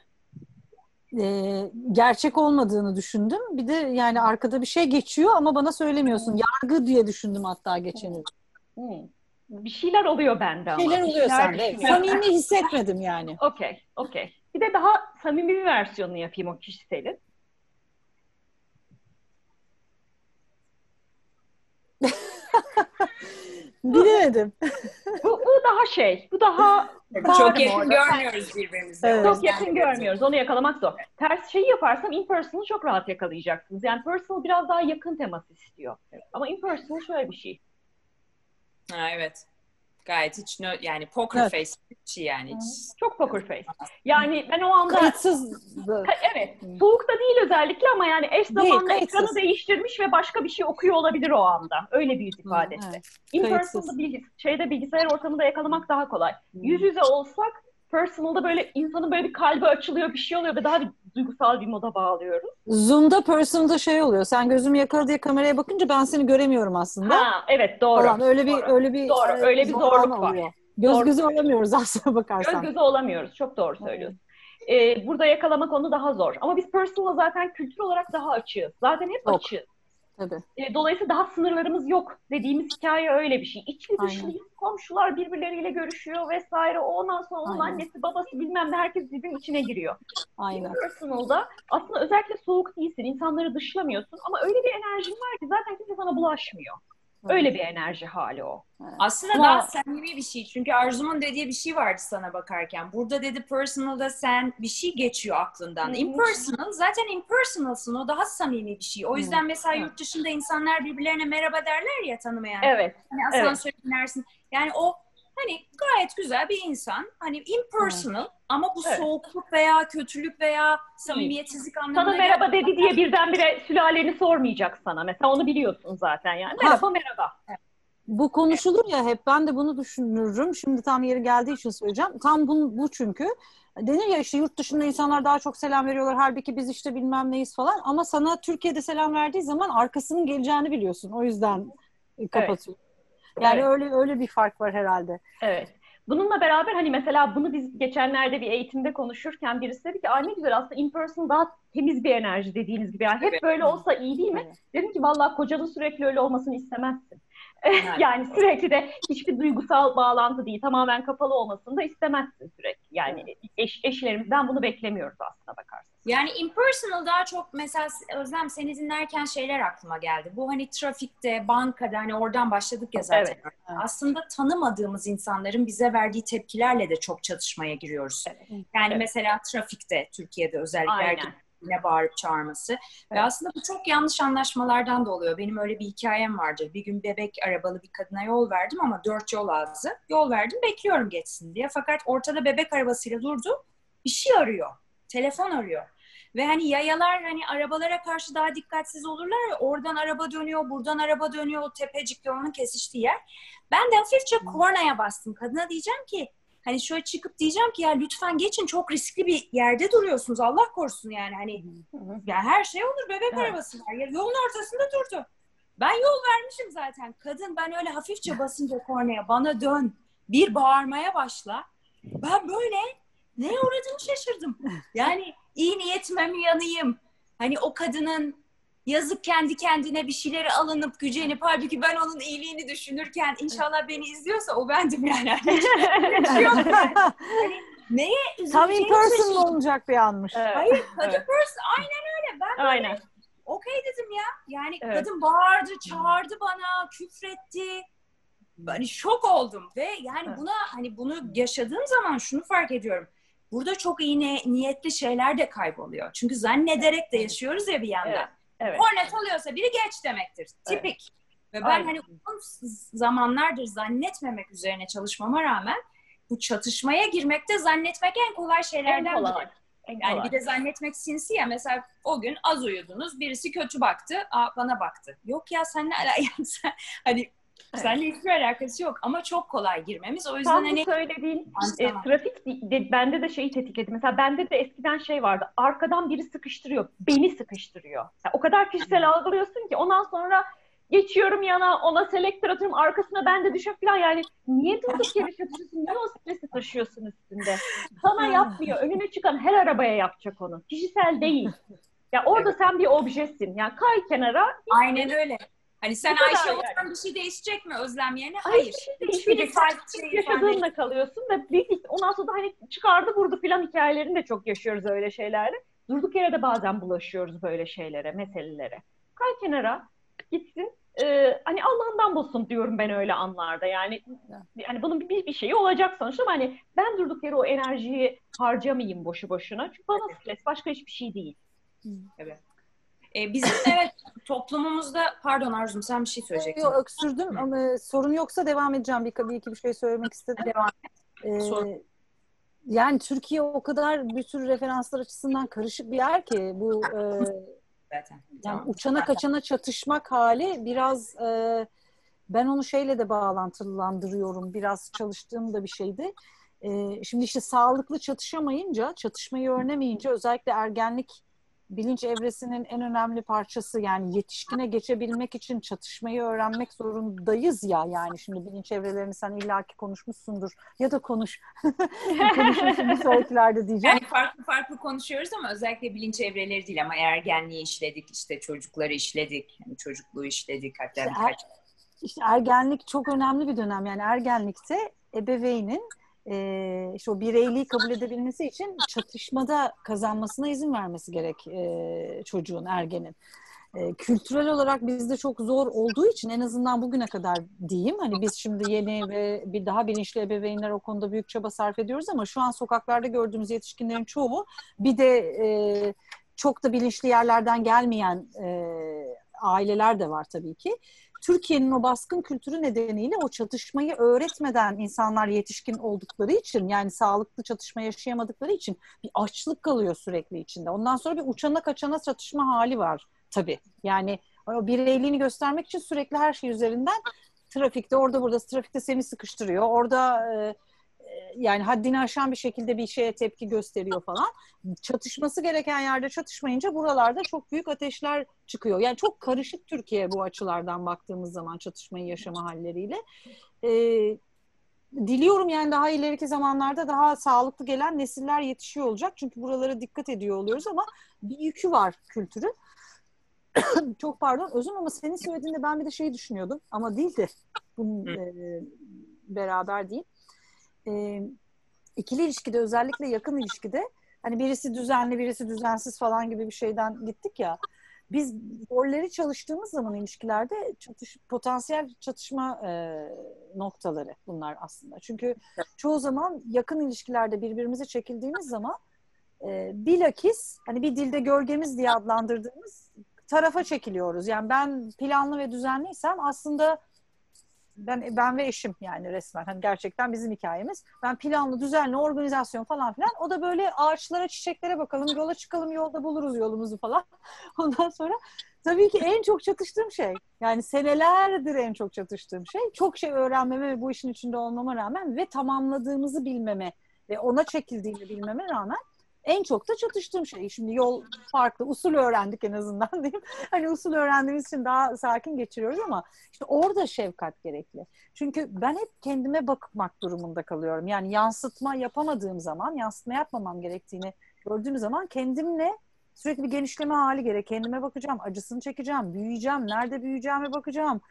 e, gerçek olmadığını düşündüm. Bir de yani arkada bir şey geçiyor ama bana söylemiyorsun. Yargı diye düşündüm hatta geçen gün. Hmm. Bir şeyler oluyor bende ama. Şeyler oluyor sende. Samimi hissetmedim yani. Okey, okey. Bir de daha samimi bir versiyonunu yapayım o kişiselin. Bilemedim. bu, bu daha şey, bu daha çok yakın görmüyoruz birbirimizi. Evet. Çok yakın görmüyoruz. Onu yakalamak zor. Ters şeyi yaparsam impersonal çok rahat yakalayacaksınız. Yani personal biraz daha yakın teması istiyor. Ama impersonal şöyle bir şey. Ha, evet. Gayet hiç no, yani poker Evet. face bir şey yani. Hiç. Çok poker face. Yani ben o anda Kayıtsız. Ha, evet. Soğukta değil özellikle ama yani eş Değil, zamanlı kayıtsız. ekranı değiştirmiş ve başka bir şey okuyor olabilir o anda. Öyle bir ifadesi. Evet. In-personal'da Kayıtsız. bilgis şeyde bilgisayar ortamında yakalamak daha kolay. Yüz yüze olsak personal'da böyle insanın böyle bir kalbi açılıyor, bir şey oluyor ve daha bir duygusal bir moda bağlıyoruz. Zoom'da person'da şey oluyor. Sen gözümü yakala diye kameraya bakınca ben seni göremiyorum aslında. Ha, evet doğru. Falan. Öyle bir Doğru. öyle bir Doğru, e, öyle bir zorluk var. oluyor. Göz Doğru. göze olamıyoruz aslına Göz bakarsan. göze olamıyoruz. Çok doğru söylüyorsun. Ee, burada yakalamak onu daha zor. Ama biz personal'a zaten kültür olarak daha açığız. Zaten hep Çok. açığız. Tabii. E, Dolayısıyla daha sınırlarımız yok dediğimiz hikaye öyle bir şey. İçli dışlıyız, komşular birbirleriyle görüşüyor vesaire. Ondan sonra onun Aynen. annesi, babası bilmem ne herkes birbirinin içine giriyor. Aynen. Personal'da aslında özellikle soğuk değilsin, insanları dışlamıyorsun ama öyle bir enerjin var ki zaten kimse sana bulaşmıyor. Öyle bir enerji hali o. Aslında Ama- daha samimi bir şey. Çünkü Arzu'nun dediği bir şey vardı sana bakarken. Burada dedi personal'da sen bir şey geçiyor aklından. Hı. Impersonal zaten impersonalsın. O daha samimi bir şey. O yüzden mesela Evet. yurt dışında insanlar birbirlerine merhaba derler ya tanımayan. Evet, Evet. asansöre binersin. Yani o hani gayet güzel bir insan. Hani impersonal ama bu Evet. soğukluk veya kötülük veya samimiyetsizlik anlamına sana merhaba gelmiyor. dedi diye birdenbire sülaleni sormayacak sana. Mesela onu biliyorsun zaten yani. Merhaba merhaba. Bu konuşulur ya hep ben de bunu düşünürüm. Şimdi tam yeri geldiği için söyleyeceğim. Tam bu, bu çünkü. Denir ya işte yurt dışında insanlar daha çok selam veriyorlar. Halbuki biz işte bilmem neyiz falan. Ama sana Türkiye'de selam verdiği zaman arkasının geleceğini biliyorsun. O yüzden kapatıyor. Yani Evet. öyle öyle bir fark var herhalde. Evet. Bununla beraber hani mesela bunu biz geçenlerde bir eğitimde konuşurken birisi dedi ki Ay ne güzel aslında in person daha temiz bir enerji dediğiniz gibi. Yani hep Evet. böyle olsa iyi değil mi? Evet. Dedim ki vallahi kocanın sürekli öyle olmasını istemezsin. Yani. yani sürekli de hiçbir duygusal bağlantı değil, tamamen kapalı olmasını da istemezsin sürekli. Yani eş, eşlerimizden bunu beklemiyoruz aslına bakarsan. Yani impersonal daha çok mesela Özlem seni dinlerken şeyler aklıma geldi. Bu hani trafikte, bankada hani oradan başladık ya zaten. Evet, evet. Aslında tanımadığımız insanların bize verdiği tepkilerle de çok çatışmaya giriyoruz. Evet. Yani Evet. mesela trafikte Türkiye'de özellikle Aynen. Erkeklerine bağırıp çağırması. Ve Evet. aslında bu çok yanlış anlaşmalardan da oluyor. Benim öyle bir hikayem vardır. Bir gün bebek arabalı bir kadına yol verdim ama dört yol ağzı. Yol verdim bekliyorum geçsin diye. Fakat ortada bebek arabasıyla durdu. Bir şey arıyor. Telefon arıyor. Ve hani yayalar hani arabalara karşı daha dikkatsiz olurlar ya oradan araba dönüyor, buradan araba dönüyor o tepecik yolunun kesiştiği yer. Ben de hafifçe kornaya bastım. Kadına diyeceğim ki hani şöyle çıkıp diyeceğim ki ya lütfen geçin çok riskli bir yerde duruyorsunuz Allah korusun yani hani ya her şey olur bebek Evet. arabası var. Ya yolun ortasında durdu. Ben yol vermişim zaten. Kadın ben öyle hafifçe basınca kornaya bana dön. Bir bağırmaya başla. Ben böyle neye uğradığımı şaşırdım. Yani iyi niyetime mi yanayım? Hani o kadının yazık kendi kendine bir şeylere alınıp gücenip halbuki ben onun iyiliğini düşünürken inşallah beni izliyorsa o bendim yani. Hani Yok ben. Neye Tam in person olunacak bir anmış. Evet. Hayır kadın Evet. person aynen öyle. Ben Aynen. okey dedim ya. Yani Evet. kadın bağırdı, çağırdı bana, küfretti. Hani şok oldum ve yani Evet. buna hani bunu yaşadığım zaman şunu fark ediyorum. Burada çok iyi ne- niyetli şeyler de kayboluyor. Çünkü zannederek de yaşıyoruz ya bir yandan. Evet. Evet. Kornet alıyorsa biri geç demektir. Tipik. Ve ben Aynen. hani uzun zamanlardır zannetmemek üzerine çalışmama rağmen bu çatışmaya girmekte zannetmek en kolay En şeylerden biri. En Yani kolay. bir de zannetmek sinsi ya. Mesela o gün az uyudunuz. Birisi kötü baktı. Aa, bana baktı. Yok ya seninle alakası. sen, hani Evet. seninle hiçbir alakası yok. Ama çok kolay girmemiz. O yüzden Tam hani söylediğin e, trafik de, bende de şeyi tetikledi. Mesela bende de eskiden şey vardı. Arkadan biri sıkıştırıyor. Beni sıkıştırıyor. Yani o kadar kişisel algılıyorsun ki ondan sonra geçiyorum yana ona selektör atıyorum arkasına ben de düşüp falan yani niye durduk yere çatışıyorsun? Niye o stresi taşıyorsun üstünde? Sana yapmıyor. Önüne çıkan her arabaya yapacak onu. Kişisel değil. Ya orada sen bir objesin. Yani kay kenara. aynen öyle. Hani sen Bu Ayşe yani. olsan bir şey değişecek mi Özlem yerine? Ay, Hayır. hiçbir şey Sen şey yaşadığınla kalıyorsun ve büyük ondan sonra da hani çıkardı vurdu filan hikayelerini de çok yaşıyoruz öyle şeylerle. Durduk yere de bazen bulaşıyoruz böyle şeylere, meselelere. Kay kenara gitsin. e, hani Allah'ından bulsun diyorum ben öyle anlarda. Yani yani bunun bir, bir şeyi olacak sonuçta ama hani ben durduk yere o enerjiyi harcamayayım boşu boşuna. Çünkü bana stres başka hiçbir şey değil. Evet. Ee, bizim evet toplumumuzda pardon Arzum sen bir şey söyleyecektin. Yok öksürdüm ama sorun yoksa devam edeceğim. Bir, bir iki bir şey söylemek istedim. Devam et. Ee, yani Türkiye o kadar bir sürü referanslar açısından karışık bir yer ki bu e, zaten. Yani tamam. uçana kaçana çatışmak hali biraz e, ben onu şeyle de bağlantılandırıyorum. Biraz çalıştığım da bir şeydi. E, şimdi işte sağlıklı çatışamayınca, çatışmayı öğrenemeyince özellikle ergenlik bilinç evresinin en önemli parçası yani yetişkine geçebilmek için çatışmayı öğrenmek zorundayız ya yani şimdi bilinç evrelerini sen illaki konuşmuşsundur ya da konuş konuşursun bir sonrakilerde diyeceğim. Yani farklı farklı konuşuyoruz ama özellikle bilinç evreleri değil ama ergenliği işledik işte çocukları işledik yani çocukluğu işledik hatta işte birkaç. Er, işte ergenlik çok önemli bir dönem yani ergenlikte ebeveynin e, işte o bireyliği kabul edebilmesi için çatışmada kazanmasına izin vermesi gerek e, çocuğun, ergenin. E, kültürel olarak bizde çok zor olduğu için en azından bugüne kadar diyeyim. Hani biz şimdi yeni ve bir daha bilinçli ebeveynler o konuda büyük çaba sarf ediyoruz ama şu an sokaklarda gördüğümüz yetişkinlerin çoğu bir de e, çok da bilinçli yerlerden gelmeyen e, aileler de var tabii ki. Türkiye'nin o baskın kültürü nedeniyle o çatışmayı öğretmeden insanlar yetişkin oldukları için yani sağlıklı çatışma yaşayamadıkları için bir açlık kalıyor sürekli içinde. Ondan sonra bir uçana kaçana çatışma hali var tabii. Yani o bireyliğini göstermek için sürekli her şey üzerinden trafikte orada burada trafikte seni sıkıştırıyor. Orada e, yani haddini aşan bir şekilde bir şeye tepki gösteriyor falan. Çatışması gereken yerde çatışmayınca buralarda çok büyük ateşler çıkıyor. Yani çok karışık Türkiye bu açılardan baktığımız zaman çatışmayı yaşama halleriyle. Ee, diliyorum yani daha ileriki zamanlarda daha sağlıklı gelen nesiller yetişiyor olacak. Çünkü buralara dikkat ediyor oluyoruz ama bir yükü var kültürü. çok pardon özüm ama senin söylediğinde ben bir de şey düşünüyordum ama değil de bunun e, beraber değil e, ikili ilişkide özellikle yakın ilişkide hani birisi düzenli birisi düzensiz falan gibi bir şeyden gittik ya biz rolleri çalıştığımız zaman ilişkilerde çatış, potansiyel çatışma e, noktaları bunlar aslında. Çünkü çoğu zaman yakın ilişkilerde birbirimize çekildiğimiz zaman e, bilakis hani bir dilde gölgemiz diye adlandırdığımız tarafa çekiliyoruz. Yani ben planlı ve düzenliysem aslında ben ben ve eşim yani resmen hani gerçekten bizim hikayemiz. Ben planlı, düzenli, organizasyon falan filan. O da böyle ağaçlara, çiçeklere bakalım, yola çıkalım, yolda buluruz yolumuzu falan. Ondan sonra tabii ki en çok çatıştığım şey yani senelerdir en çok çatıştığım şey çok şey öğrenmeme ve bu işin içinde olmama rağmen ve tamamladığımızı bilmeme ve ona çekildiğini bilmeme rağmen en çok da çatıştığım şey. Şimdi yol farklı, usul öğrendik en azından diyeyim. Hani usul öğrendiğimiz için daha sakin geçiriyoruz ama işte orada şefkat gerekli. Çünkü ben hep kendime bakmak durumunda kalıyorum. Yani yansıtma yapamadığım zaman, yansıtma yapmamam gerektiğini gördüğüm zaman kendimle sürekli bir genişleme hali gerek. Kendime bakacağım, acısını çekeceğim, büyüyeceğim, nerede büyüyeceğime bakacağım.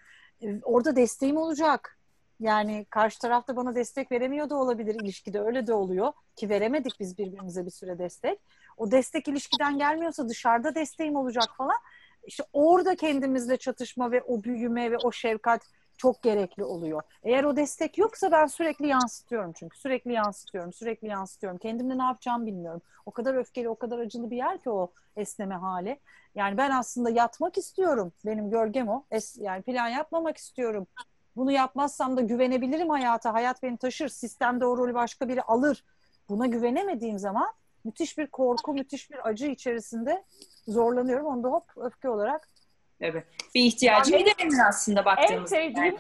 Orada desteğim olacak yani karşı tarafta bana destek veremiyor da olabilir ilişkide öyle de oluyor ki veremedik biz birbirimize bir süre destek. O destek ilişkiden gelmiyorsa dışarıda desteğim olacak falan. İşte orada kendimizle çatışma ve o büyüme ve o şefkat çok gerekli oluyor. Eğer o destek yoksa ben sürekli yansıtıyorum çünkü. Sürekli yansıtıyorum, sürekli yansıtıyorum. Kendimde ne yapacağımı bilmiyorum. O kadar öfkeli, o kadar acılı bir yer ki o esneme hali. Yani ben aslında yatmak istiyorum. Benim gölgem o. Es, yani plan yapmamak istiyorum. Bunu yapmazsam da güvenebilirim hayata. Hayat beni taşır. Sistemde o rolü başka biri alır. Buna güvenemediğim zaman müthiş bir korku, müthiş bir acı içerisinde zorlanıyorum. Onu da hop öfke olarak Evet. Bir ihtiyacı yani, de aslında baktığımızda. En sevdiğim,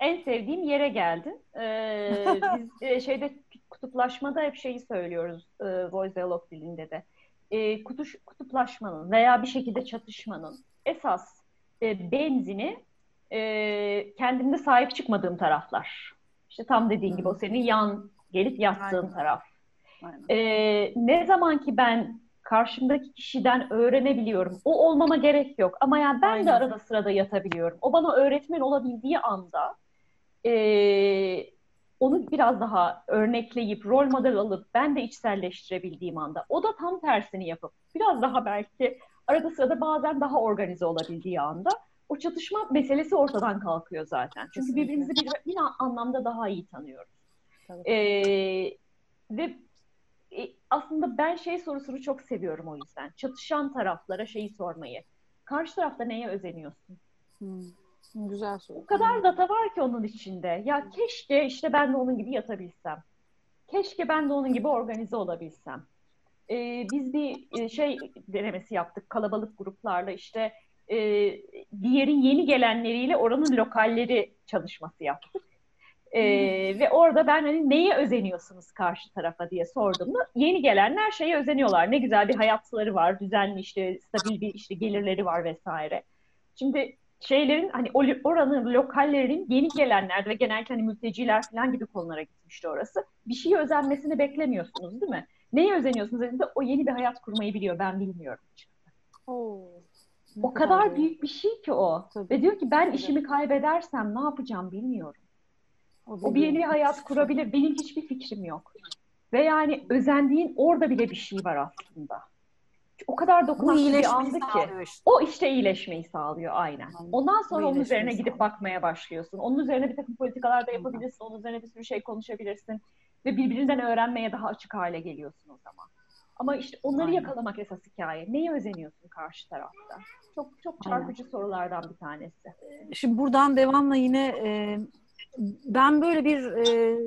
en sevdiğim yere geldin. Ee, biz e, şeyde kutuplaşmada hep şeyi söylüyoruz e, Voice Dialog dilinde de. E, kutuş, kutuplaşmanın veya bir şekilde çatışmanın esas e, benzini e, kendimde sahip çıkmadığım taraflar. İşte tam dediğin gibi o senin yan gelip yattığın Aynen. taraf. Aynen. E, ne zaman ki ben karşımdaki kişiden öğrenebiliyorum. O olmama gerek yok. Ama yani ben Aynen. de arada sırada yatabiliyorum. O bana öğretmen olabildiği anda e, onu biraz daha örnekleyip rol model alıp ben de içselleştirebildiğim anda o da tam tersini yapıp biraz daha belki arada sırada bazen daha organize olabildiği anda o çatışma meselesi ortadan kalkıyor zaten. Çünkü birbirimizi bir, bir anlamda daha iyi tanıyoruz. Ee, ve e, aslında ben şey sorusunu çok seviyorum o yüzden. Çatışan taraflara şeyi sormayı. Karşı tarafta neye özeniyorsun? Hmm. Güzel soru. O kadar data var ki onun içinde. Ya keşke işte ben de onun gibi yatabilsem. Keşke ben de onun gibi organize olabilsem. Ee, biz bir e, şey denemesi yaptık kalabalık gruplarla işte e, diğerin yeni gelenleriyle oranın lokalleri çalışması yaptık. Ee, ve orada ben hani neye özeniyorsunuz karşı tarafa diye sordum da yeni gelenler şeye özeniyorlar. Ne güzel bir hayatları var, düzenli işte stabil bir işte gelirleri var vesaire. Şimdi şeylerin hani oranın lokallerin yeni gelenler ve genellikle hani mülteciler falan gibi konulara gitmişti orası. Bir şeye özenmesini beklemiyorsunuz değil mi? Neye özeniyorsunuz dediğinde o yeni bir hayat kurmayı biliyor ben bilmiyorum. Oo, o kadar büyük bir şey ki o. Tabii. Ve diyor ki ben Tabii. işimi kaybedersem ne yapacağım bilmiyorum. O, o bir yeni hayat kurabilir. Benim hiçbir fikrim yok. Ve yani özendiğin orada bile bir şey var aslında o kadar dokunaklı bir andı ki. Işte. O işte iyileşmeyi sağlıyor aynen. Ondan sonra onun üzerine sağlıyor. gidip bakmaya başlıyorsun. Onun üzerine bir takım politikalar da yapabilirsin. Onun üzerine bir sürü şey konuşabilirsin. Ve birbirinden öğrenmeye daha açık hale geliyorsun o zaman. Ama işte onları aynen. yakalamak esas hikaye. Neye özeniyorsun karşı tarafta? Çok çok çarpıcı aynen. sorulardan bir tanesi. Şimdi buradan devamla yine e, ben böyle bir e,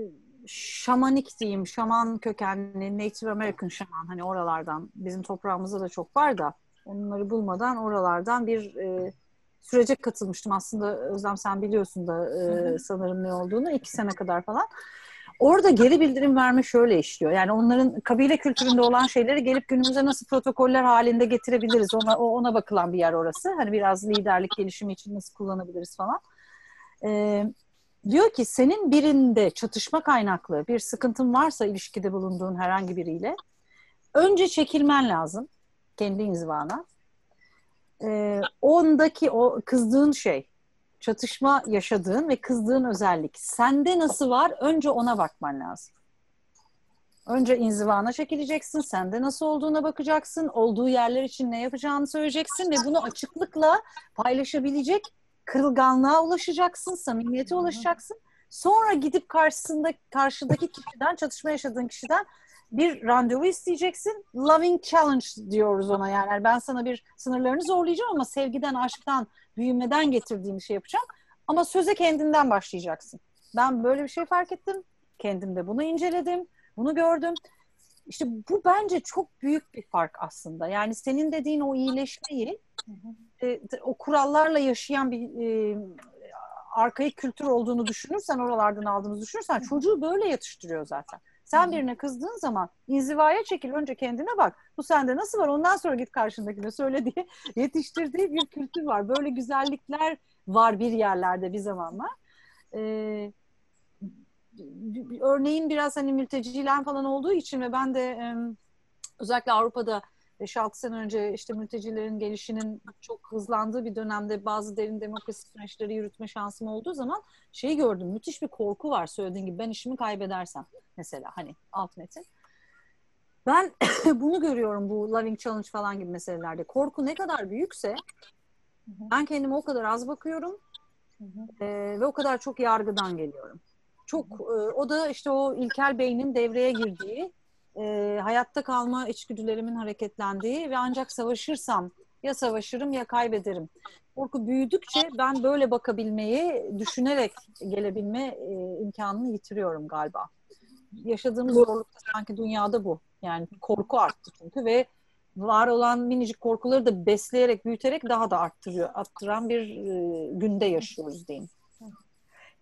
şamanik diyeyim, şaman kökenli, Native American şaman hani oralardan bizim toprağımızda da çok var da onları bulmadan oralardan bir e, sürece katılmıştım. Aslında Özlem sen biliyorsun da e, sanırım ne olduğunu iki sene kadar falan. Orada geri bildirim verme şöyle işliyor. Yani onların kabile kültüründe olan şeyleri gelip günümüze nasıl protokoller halinde getirebiliriz? Ona ona bakılan bir yer orası. Hani biraz liderlik gelişimi için nasıl kullanabiliriz falan. Ee, Diyor ki senin birinde çatışma kaynaklı bir sıkıntın varsa ilişkide bulunduğun herhangi biriyle önce çekilmen lazım kendi inzivana. Ee, ondaki o kızdığın şey, çatışma yaşadığın ve kızdığın özellik sende nasıl var önce ona bakman lazım. Önce inzivana çekileceksin, sende nasıl olduğuna bakacaksın, olduğu yerler için ne yapacağını söyleyeceksin ve bunu açıklıkla paylaşabilecek kırılganlığa ulaşacaksın, samimiyete ulaşacaksın. Sonra gidip karşısında karşıdaki kişiden, çatışma yaşadığın kişiden bir randevu isteyeceksin. Loving challenge diyoruz ona yani. Ben sana bir sınırlarını zorlayacağım ama sevgiden, aşktan, büyümeden getirdiğim şey yapacağım. Ama söze kendinden başlayacaksın. Ben böyle bir şey fark ettim. Kendimde bunu inceledim. Bunu gördüm. İşte bu bence çok büyük bir fark aslında. Yani senin dediğin o iyileşmeyi e, o kurallarla yaşayan bir e, arkaik kültür olduğunu düşünürsen, oralardan aldığını düşünürsen çocuğu böyle yetiştiriyor zaten. Sen birine kızdığın zaman inzivaya çekil, önce kendine bak. Bu sende nasıl var? Ondan sonra git karşındakine söyle diye yetiştirdiği bir kültür var. Böyle güzellikler var bir yerlerde bir zamanlar. Ee, örneğin biraz hani mülteciler falan olduğu için ve ben de özellikle Avrupa'da 5-6 sene önce işte mültecilerin gelişinin çok hızlandığı bir dönemde bazı derin demokrasi süreçleri yürütme şansım olduğu zaman şeyi gördüm. Müthiş bir korku var söylediğin gibi. Ben işimi kaybedersem mesela hani alt metin. Ben bunu görüyorum bu Loving Challenge falan gibi meselelerde. Korku ne kadar büyükse ben kendime o kadar az bakıyorum e, ve o kadar çok yargıdan geliyorum. Çok e, o da işte o ilkel beynin devreye girdiği e, hayatta kalma içgüdülerimin hareketlendiği ve ancak savaşırsam ya savaşırım ya kaybederim. Korku büyüdükçe ben böyle bakabilmeyi, düşünerek gelebilme e, imkanını yitiriyorum galiba. Yaşadığımız zorlukta sanki dünyada bu. Yani korku arttı çünkü ve var olan minicik korkuları da besleyerek, büyüterek daha da arttırıyor, arttıran bir e, günde yaşıyoruz diyeyim.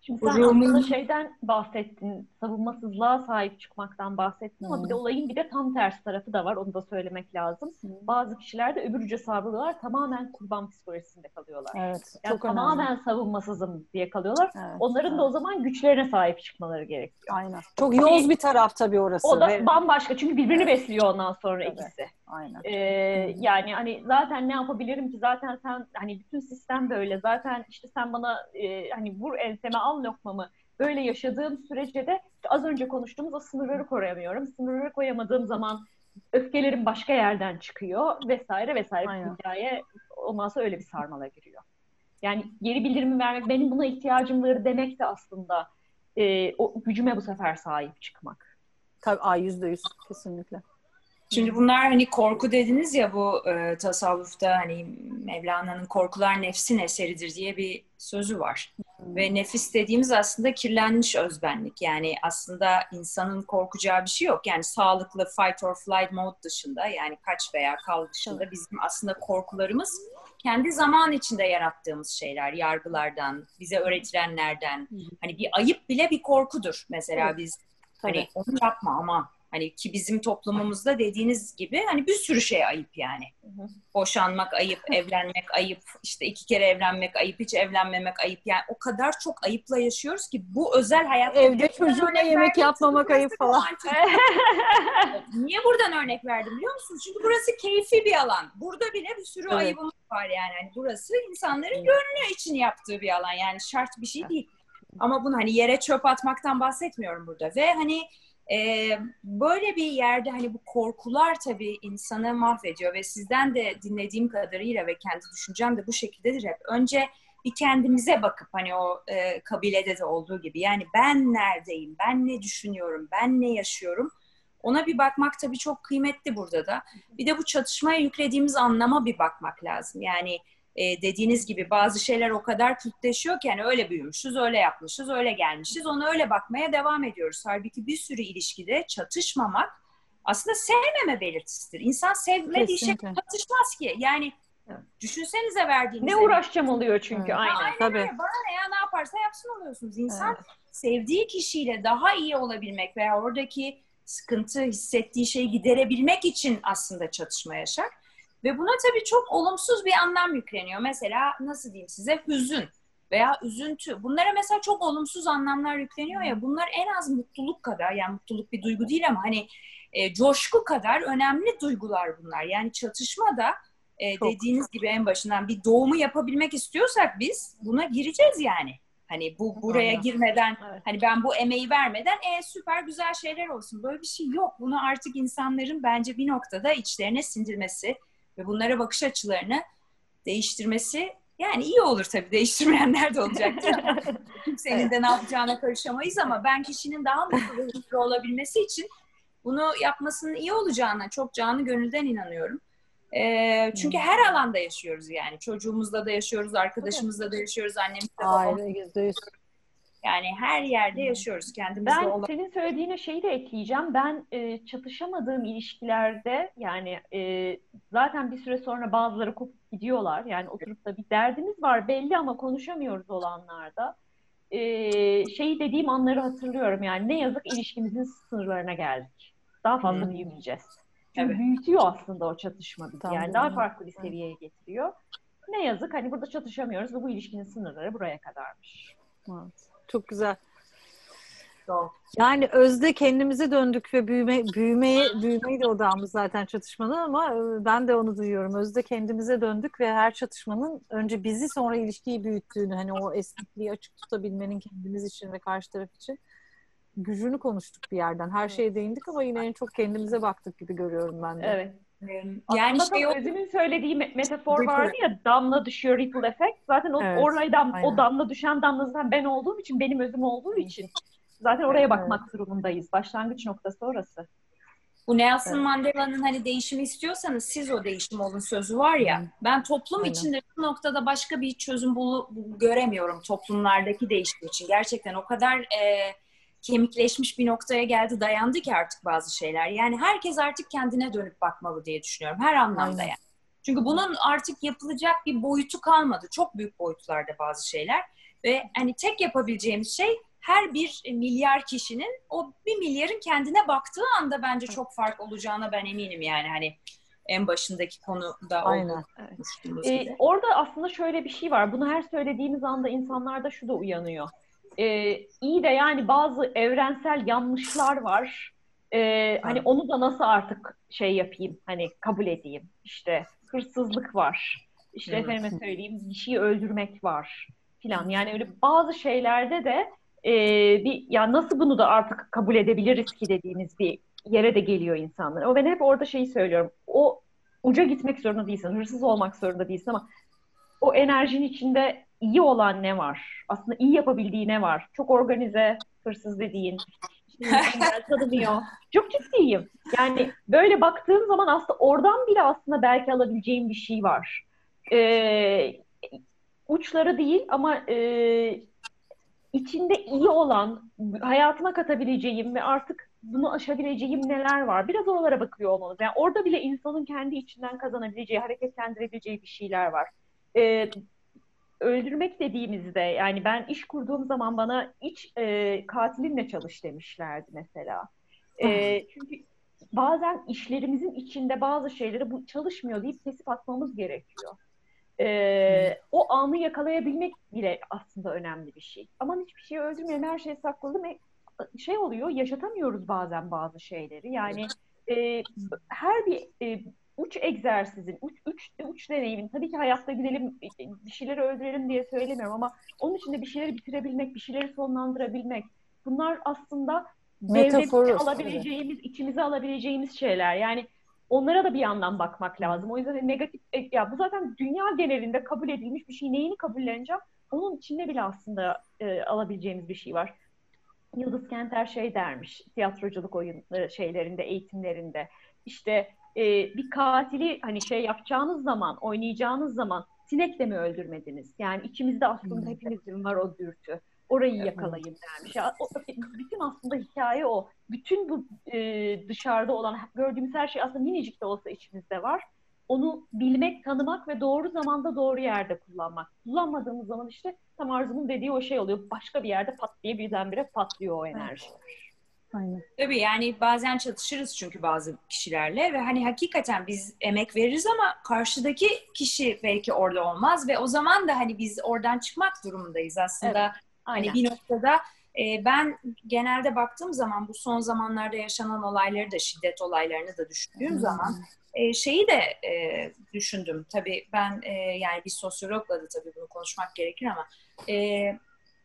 Şimdi sen aslında şeyden bahsettin, savunmasızlığa sahip çıkmaktan bahsettin ama hmm. bir de olayın bir de tam tersi tarafı da var, onu da söylemek lazım. Hmm. Bazı kişiler de öbürüce savruluyorlar, tamamen kurban psikolojisinde kalıyorlar. Evet, yani çok tamamen önemli. savunmasızım diye kalıyorlar. Evet, Onların evet. da o zaman güçlerine sahip çıkmaları gerekiyor. Aynen. Çok yoz bir taraf tabii orası. O da ve... bambaşka çünkü birbirini besliyor ondan sonra evet. ikisi. Aynen. Ee, yani hani zaten ne yapabilirim ki zaten sen hani bütün sistem böyle zaten işte sen bana e, hani vur enseme al lokmamı böyle yaşadığım sürece de az önce konuştuğumuz o sınırları koruyamıyorum. Sınırları koyamadığım zaman öfkelerim başka yerden çıkıyor vesaire vesaire Aynen. hikaye olmazsa öyle bir sarmala giriyor. Yani geri bildirimi vermek, benim buna ihtiyacım var demek de aslında e, o gücüme bu sefer sahip çıkmak. Tabii yüzde yüz kesinlikle. Şimdi bunlar hani korku dediniz ya bu e, tasavvufta hani Mevlana'nın korkular nefsin eseridir diye bir sözü var. Hmm. Ve nefis dediğimiz aslında kirlenmiş özbenlik. Yani aslında insanın korkacağı bir şey yok. Yani sağlıklı fight or flight mode dışında yani kaç veya kal dışında bizim aslında korkularımız kendi zaman içinde yarattığımız şeyler, yargılardan, bize öğretilenlerden. Hani bir ayıp bile bir korkudur. Mesela evet. biz hani onu yapma ama Hani ki bizim toplumumuzda dediğiniz gibi hani bir sürü şey ayıp yani. Boşanmak ayıp, evlenmek ayıp, işte iki kere evlenmek ayıp, hiç evlenmemek ayıp. Yani o kadar çok ayıpla yaşıyoruz ki bu özel hayat. Evde çocuğuna yemek yapmamak ayıp falan. Niye buradan örnek verdim biliyor musunuz? Çünkü burası keyfi bir alan. Burada bile bir sürü evet. ayıbımız var yani. yani. Burası insanların gönlü için yaptığı bir alan. Yani şart bir şey değil. Ama bunu hani yere çöp atmaktan bahsetmiyorum burada. Ve hani e, böyle bir yerde hani bu korkular tabii insanı mahvediyor ve sizden de dinlediğim kadarıyla ve kendi düşüncem de bu şekildedir hep. Önce bir kendimize bakıp hani o e, kabilede de olduğu gibi yani ben neredeyim, ben ne düşünüyorum, ben ne yaşıyorum ona bir bakmak tabii çok kıymetli burada da. Bir de bu çatışmaya yüklediğimiz anlama bir bakmak lazım. Yani e, dediğiniz gibi bazı şeyler o kadar kültleşiyor ki yani öyle büyümüşüz, öyle yapmışız, öyle gelmişiz. Ona öyle bakmaya devam ediyoruz. Halbuki bir sürü ilişkide çatışmamak aslında sevmeme belirtisidir. İnsan sevmediği şey çatışmaz ki. Yani düşünsenize verdiğiniz. Ne uğraşacağım oluyor çünkü evet. aynen. aynen Tabii. Öyle. Bana ne ya ne yaparsa yapsın oluyorsunuz. İnsan evet. sevdiği kişiyle daha iyi olabilmek veya oradaki sıkıntı hissettiği şeyi giderebilmek için aslında çatışma yaşar. Ve buna tabii çok olumsuz bir anlam yükleniyor. Mesela nasıl diyeyim size hüzün veya üzüntü. Bunlara mesela çok olumsuz anlamlar yükleniyor ya bunlar en az mutluluk kadar yani mutluluk bir duygu değil ama hani e, coşku kadar önemli duygular bunlar. Yani çatışma da e, dediğiniz gibi en başından bir doğumu yapabilmek istiyorsak biz buna gireceğiz yani. Hani bu buraya Aynen. girmeden evet. hani ben bu emeği vermeden e süper güzel şeyler olsun. Böyle bir şey yok. Bunu artık insanların bence bir noktada içlerine sindirmesi ve bunlara bakış açılarını değiştirmesi yani iyi olur tabii değiştirmeyenler de olacaktır. Kimsenin evet. de ne yapacağına karışamayız ama ben kişinin daha mutlu ve olabilmesi için bunu yapmasının iyi olacağına çok canı gönülden inanıyorum. E, çünkü her alanda yaşıyoruz yani. Çocuğumuzla da yaşıyoruz, arkadaşımızla da yaşıyoruz, annemizle babamızla. Yani her yerde yaşıyoruz kendimizde. Ben olan... senin söylediğine şeyi de ekleyeceğim. Ben e, çatışamadığım ilişkilerde yani e, zaten bir süre sonra bazıları kopup gidiyorlar. Yani oturup da bir derdimiz var belli ama konuşamıyoruz olanlarda. E, şey dediğim anları hatırlıyorum yani ne yazık ilişkimizin sınırlarına geldik. Daha fazla hmm. büyümeyeceğiz. Çünkü evet. büyütüyor aslında o çatışma bizi. Tamam. Yani daha farklı bir seviyeye getiriyor. Ne yazık hani burada çatışamıyoruz ve bu ilişkinin sınırları buraya kadarmış. Evet. Çok güzel. Yani özde kendimize döndük ve büyüme, büyümeye, büyümeyi de odağımız zaten çatışmanın ama e, ben de onu duyuyorum. Özde kendimize döndük ve her çatışmanın önce bizi sonra ilişkiyi büyüttüğünü, hani o esnekliği açık tutabilmenin kendimiz için ve karşı taraf için gücünü konuştuk bir yerden. Her şeye değindik ama yine en çok kendimize baktık gibi görüyorum ben de. Evet. Yani Aslında şey Özüm'ün söylediği metafor ripple. vardı ya damla düşüyor ripple effect. Zaten o evet, oraya dam, o damla düşen damla zaten ben olduğum için benim özüm olduğu için zaten oraya evet. bakmak durumundayız. Başlangıç noktası orası. Bu Nelson evet. Mandela'nın hani değişimi istiyorsanız siz o değişim olun sözü var ya. Ben toplum Aynen. içinde bu noktada başka bir çözüm bulu, göremiyorum toplumlardaki değişim için. Gerçekten o kadar e, kemikleşmiş bir noktaya geldi, dayandı ki artık bazı şeyler. Yani herkes artık kendine dönüp bakmalı diye düşünüyorum. Her anlamda yani. Çünkü bunun artık yapılacak bir boyutu kalmadı. Çok büyük boyutlarda bazı şeyler. Ve hani tek yapabileceğimiz şey her bir milyar kişinin o bir milyarın kendine baktığı anda bence çok fark olacağına ben eminim yani hani en başındaki konuda Aynen. Evet. Ee, orada aslında şöyle bir şey var. Bunu her söylediğimiz anda insanlarda şu da uyanıyor e, iyi de yani bazı evrensel yanlışlar var. E, hani onu da nasıl artık şey yapayım, hani kabul edeyim. İşte hırsızlık var. İşte evet. efendime söyleyeyim bir şeyi öldürmek var filan. Yani öyle bazı şeylerde de e, bir ya nasıl bunu da artık kabul edebiliriz ki dediğimiz bir yere de geliyor insanlar. O ben hep orada şeyi söylüyorum. O uca gitmek zorunda değilsin, hırsız olmak zorunda değilsin ama o enerjinin içinde iyi olan ne var? Aslında iyi yapabildiği ne var? Çok organize, hırsız dediğin, tanımıyor. Çok ciddiyim. Yani böyle baktığım zaman aslında oradan bile aslında belki alabileceğim bir şey var. Ee, uçları değil ama e, içinde iyi olan, hayatıma katabileceğim ve artık bunu aşabileceğim neler var? Biraz oralara bakıyor olmalıyız. Yani orada bile insanın kendi içinden kazanabileceği, hareketlendirebileceği bir şeyler var. Ee, öldürmek dediğimizde yani ben iş kurduğum zaman bana iç e, katilinle çalış demişlerdi mesela. E, çünkü bazen işlerimizin içinde bazı şeyleri bu çalışmıyor deyip kesip atmamız gerekiyor. E, o anı yakalayabilmek bile aslında önemli bir şey. Aman hiçbir şeyi öldürmeyelim, her şeyi sakladım. E, şey oluyor, yaşatamıyoruz bazen bazı şeyleri. Yani e, her bir e, uç egzersizin, uç, uç, uç deneyimin, tabii ki hayatta gidelim, bir şeyleri öldürelim diye söylemiyorum ama onun için de bir şeyleri bitirebilmek, bir şeyleri sonlandırabilmek. Bunlar aslında devremize alabileceğimiz, evet. içimize alabileceğimiz şeyler. Yani onlara da bir yandan bakmak lazım. O yüzden negatif, e, ya bu zaten dünya genelinde kabul edilmiş bir şey. Neyini kabulleneceğim? Onun içinde bile aslında e, alabileceğimiz bir şey var. Yıldız Kenter şey dermiş, tiyatroculuk oyun e, şeylerinde, eğitimlerinde. İşte e, bir katili hani şey yapacağınız zaman, oynayacağınız zaman sinekle mi öldürmediniz? Yani içimizde aslında hmm. hepimizin var o dürtü. Orayı yakalayın dermiş. Ya, o, bütün aslında hikaye o. Bütün bu e, dışarıda olan gördüğümüz her şey aslında minicik de olsa içimizde var. Onu bilmek, tanımak ve doğru zamanda doğru yerde kullanmak. Kullanmadığımız zaman işte tam Arzu'nun dediği o şey oluyor. Başka bir yerde pat diye birdenbire patlıyor o enerji. Evet. Aynen. Tabii yani bazen çatışırız çünkü bazı kişilerle ve hani hakikaten biz emek veririz ama karşıdaki kişi belki orada olmaz ve o zaman da hani biz oradan çıkmak durumundayız aslında. Evet. Hani bir noktada e, ben genelde baktığım zaman bu son zamanlarda yaşanan olayları da şiddet olaylarını da düşündüğüm hmm. zaman e, şeyi de e, düşündüm. Tabii ben e, yani bir sosyologla da tabii bunu konuşmak gerekir ama e,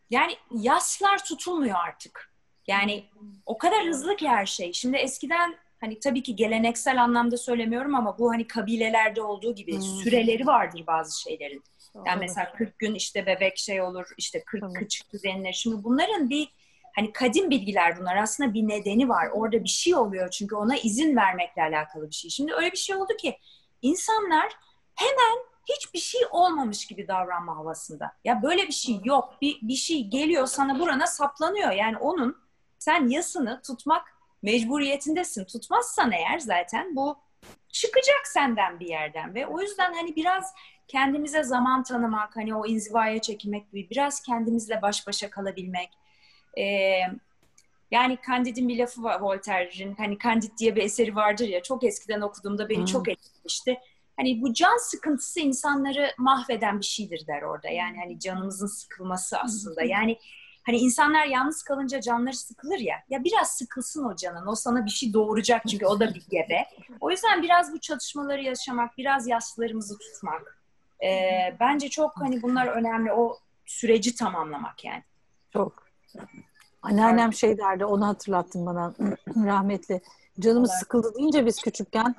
yani yaslar tutulmuyor artık. Yani o kadar hızlı ki her şey. Şimdi eskiden hani tabii ki geleneksel anlamda söylemiyorum ama bu hani kabilelerde olduğu gibi hmm. süreleri vardır bazı şeylerin. Doğru. Yani mesela 40 gün işte bebek şey olur, işte 40 tamam. kıçık düzenilir. Şimdi bunların bir hani kadim bilgiler bunlar aslında bir nedeni var. Orada bir şey oluyor çünkü ona izin vermekle alakalı bir şey. Şimdi öyle bir şey oldu ki insanlar hemen hiçbir şey olmamış gibi davranma havasında. Ya böyle bir şey yok. Bir, bir şey geliyor sana burana saplanıyor. Yani onun sen yasını tutmak mecburiyetindesin. Tutmazsan eğer zaten bu çıkacak senden bir yerden ve o yüzden hani biraz kendimize zaman tanımak, hani o inzivaya çekilmek gibi biraz kendimizle baş başa kalabilmek. Ee, yani Candid'in bir lafı var Voltaire'in. Hani Candid diye bir eseri vardır ya çok eskiden okuduğumda beni hmm. çok etkilemişti. Hani bu can sıkıntısı insanları mahveden bir şeydir der orada. Yani hani canımızın sıkılması aslında. Yani Hani insanlar yalnız kalınca canları sıkılır ya. Ya biraz sıkılsın o canın. O sana bir şey doğuracak çünkü o da bir gebe. O yüzden biraz bu çatışmaları yaşamak, biraz yaslarımızı tutmak. E, bence çok hani bunlar önemli. O süreci tamamlamak yani. Çok. Anneannem şey derdi, onu hatırlattın bana rahmetli. Canımız sıkıldı deyince biz küçükken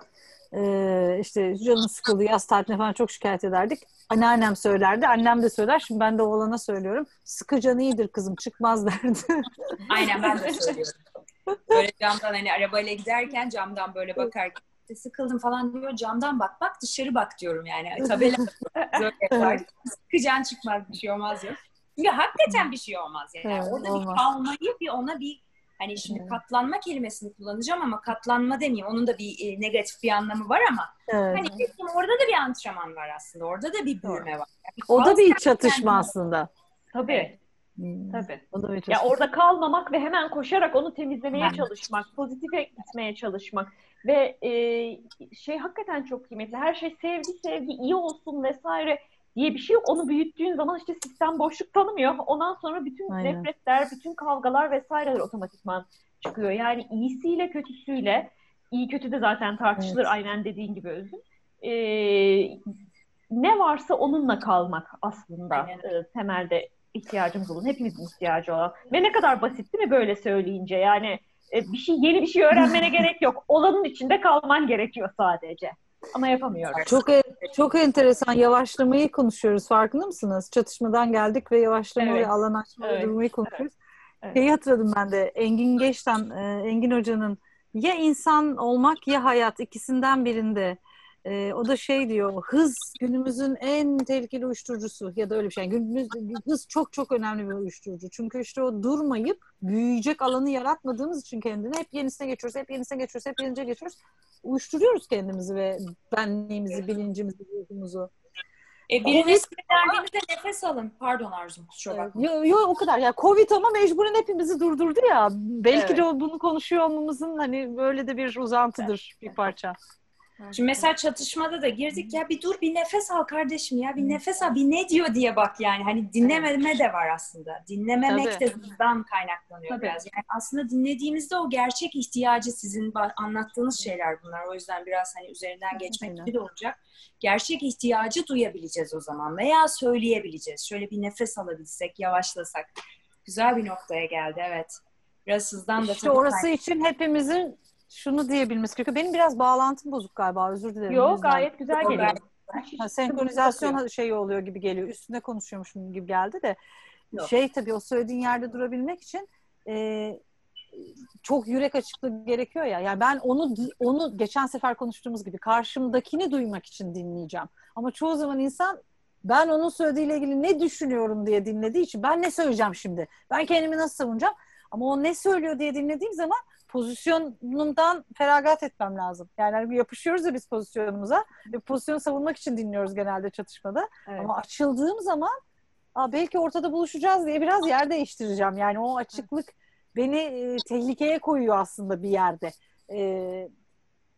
e, işte canım sıkıldı yaz tatiline falan çok şikayet ederdik. Anneannem söylerdi, annem de söyler. Şimdi ben de oğlana söylüyorum. Sıkı can iyidir kızım, çıkmaz derdi. Aynen ben de söylüyorum. Böyle camdan hani arabayla giderken camdan böyle bakarken sıkıldım falan diyor. Camdan bak bak dışarı bak diyorum yani. Tabela böyle yapar. Sıkı can çıkmaz bir şey olmaz yok. Çünkü hakikaten bir şey olmaz yani. Evet, Orada olmaz. bir kalmayı bir ona bir Hani şimdi evet. katlanma kelimesini kullanacağım ama katlanma demeyeyim. Onun da bir e, negatif bir anlamı var ama evet. hani dedim, orada da bir antrenman var aslında. Orada da bir büyüme var. Yani o da bir çatışma aslında. Tabii. Hmm. Tabii. Ya orada kalmamak ve hemen koşarak onu temizlemeye ben çalışmak, pozitife gitmeye çalışmak ve e, şey hakikaten çok kıymetli. Her şey sevgi, sevgi, iyi olsun vesaire diye bir şey yok. Onu büyüttüğün zaman işte sistem boşluk tanımıyor. Ondan sonra bütün Aynen. nefretler, bütün kavgalar vesaireler otomatikman çıkıyor. Yani iyisiyle kötüsüyle, iyi kötü de zaten tartışılır evet. aynen dediğin gibi Özüm. Ee, ne varsa onunla kalmak aslında e, temelde ihtiyacımız olan, hepimizin ihtiyacı olan. Ve ne kadar basit değil mi böyle söyleyince? Yani e, bir şey yeni bir şey öğrenmene gerek yok. Olanın içinde kalman gerekiyor sadece. Ama yapamıyorum. Çok çok enteresan yavaşlamayı konuşuyoruz. Farkında mısınız? Çatışmadan geldik ve yavaşlama Evet. ve alan açma ve Evet. durmayı konuşuyoruz. Evet. Şeyi hatırladım ben de. Engin Geç'ten, e, Engin Hoca'nın ya insan olmak ya hayat ikisinden birinde. E, o da şey diyor, hız günümüzün en tehlikeli uyuşturucusu ya da öyle bir şey. Günümüz, hız çok çok önemli bir uyuşturucu. Çünkü işte o durmayıp büyüyecek alanı yaratmadığımız için kendine hep yenisine geçiyoruz, hep yenisine geçiyoruz, hep yenisine geçiyoruz. Uyuşturuyoruz kendimizi ve benliğimizi, bilincimizi, ruhumuzu. E, birine sinirlendiğinizde nefes alın. Pardon Arzum kusura bakma. Yo, yo o kadar. Ya Covid ama mecburen hepimizi durdurdu ya. Belki Evet. de bunu konuşuyor olmamızın hani böyle de bir uzantıdır bir parça. Şimdi mesela çatışmada da girdik ya bir dur bir nefes al kardeşim ya bir nefes al bir ne diyor? diye bak yani. Hani dinlememe de var aslında. Dinlememek Tabii. de bundan kaynaklanıyor Tabii. biraz. Yani aslında dinlediğimizde o gerçek ihtiyacı sizin anlattığınız şeyler bunlar. O yüzden biraz hani üzerinden geçmek gibi de olacak. Gerçek ihtiyacı duyabileceğiz o zaman veya söyleyebileceğiz. Şöyle bir nefes alabilsek yavaşlasak. Güzel bir noktaya geldi evet. Biraz hızdan da İşte orası için hepimizin şunu diyebilmesi gerekiyor. Benim biraz bağlantım bozuk galiba. Özür dilerim. Yok gayet güzel geliyor. Ha, senkronizasyon şeyi oluyor gibi geliyor. Üstüne konuşuyormuşum gibi geldi de. Yok. Şey tabii o söylediğin yerde durabilmek için e, çok yürek açıklığı gerekiyor ya. Yani ben onu onu geçen sefer konuştuğumuz gibi karşımdakini duymak için dinleyeceğim. Ama çoğu zaman insan ben onun söylediğiyle ilgili ne düşünüyorum diye dinlediği için ben ne söyleyeceğim şimdi? Ben kendimi nasıl savunacağım? Ama o ne söylüyor diye dinlediğim zaman pozisyonumdan feragat etmem lazım. Yani hani yapışıyoruz ya biz pozisyonumuza. Ve pozisyonu savunmak için dinliyoruz genelde çatışmada. Evet. Ama açıldığım zaman Aa, belki ortada buluşacağız diye biraz yer değiştireceğim. Yani o açıklık beni e, tehlikeye koyuyor aslında bir yerde. E,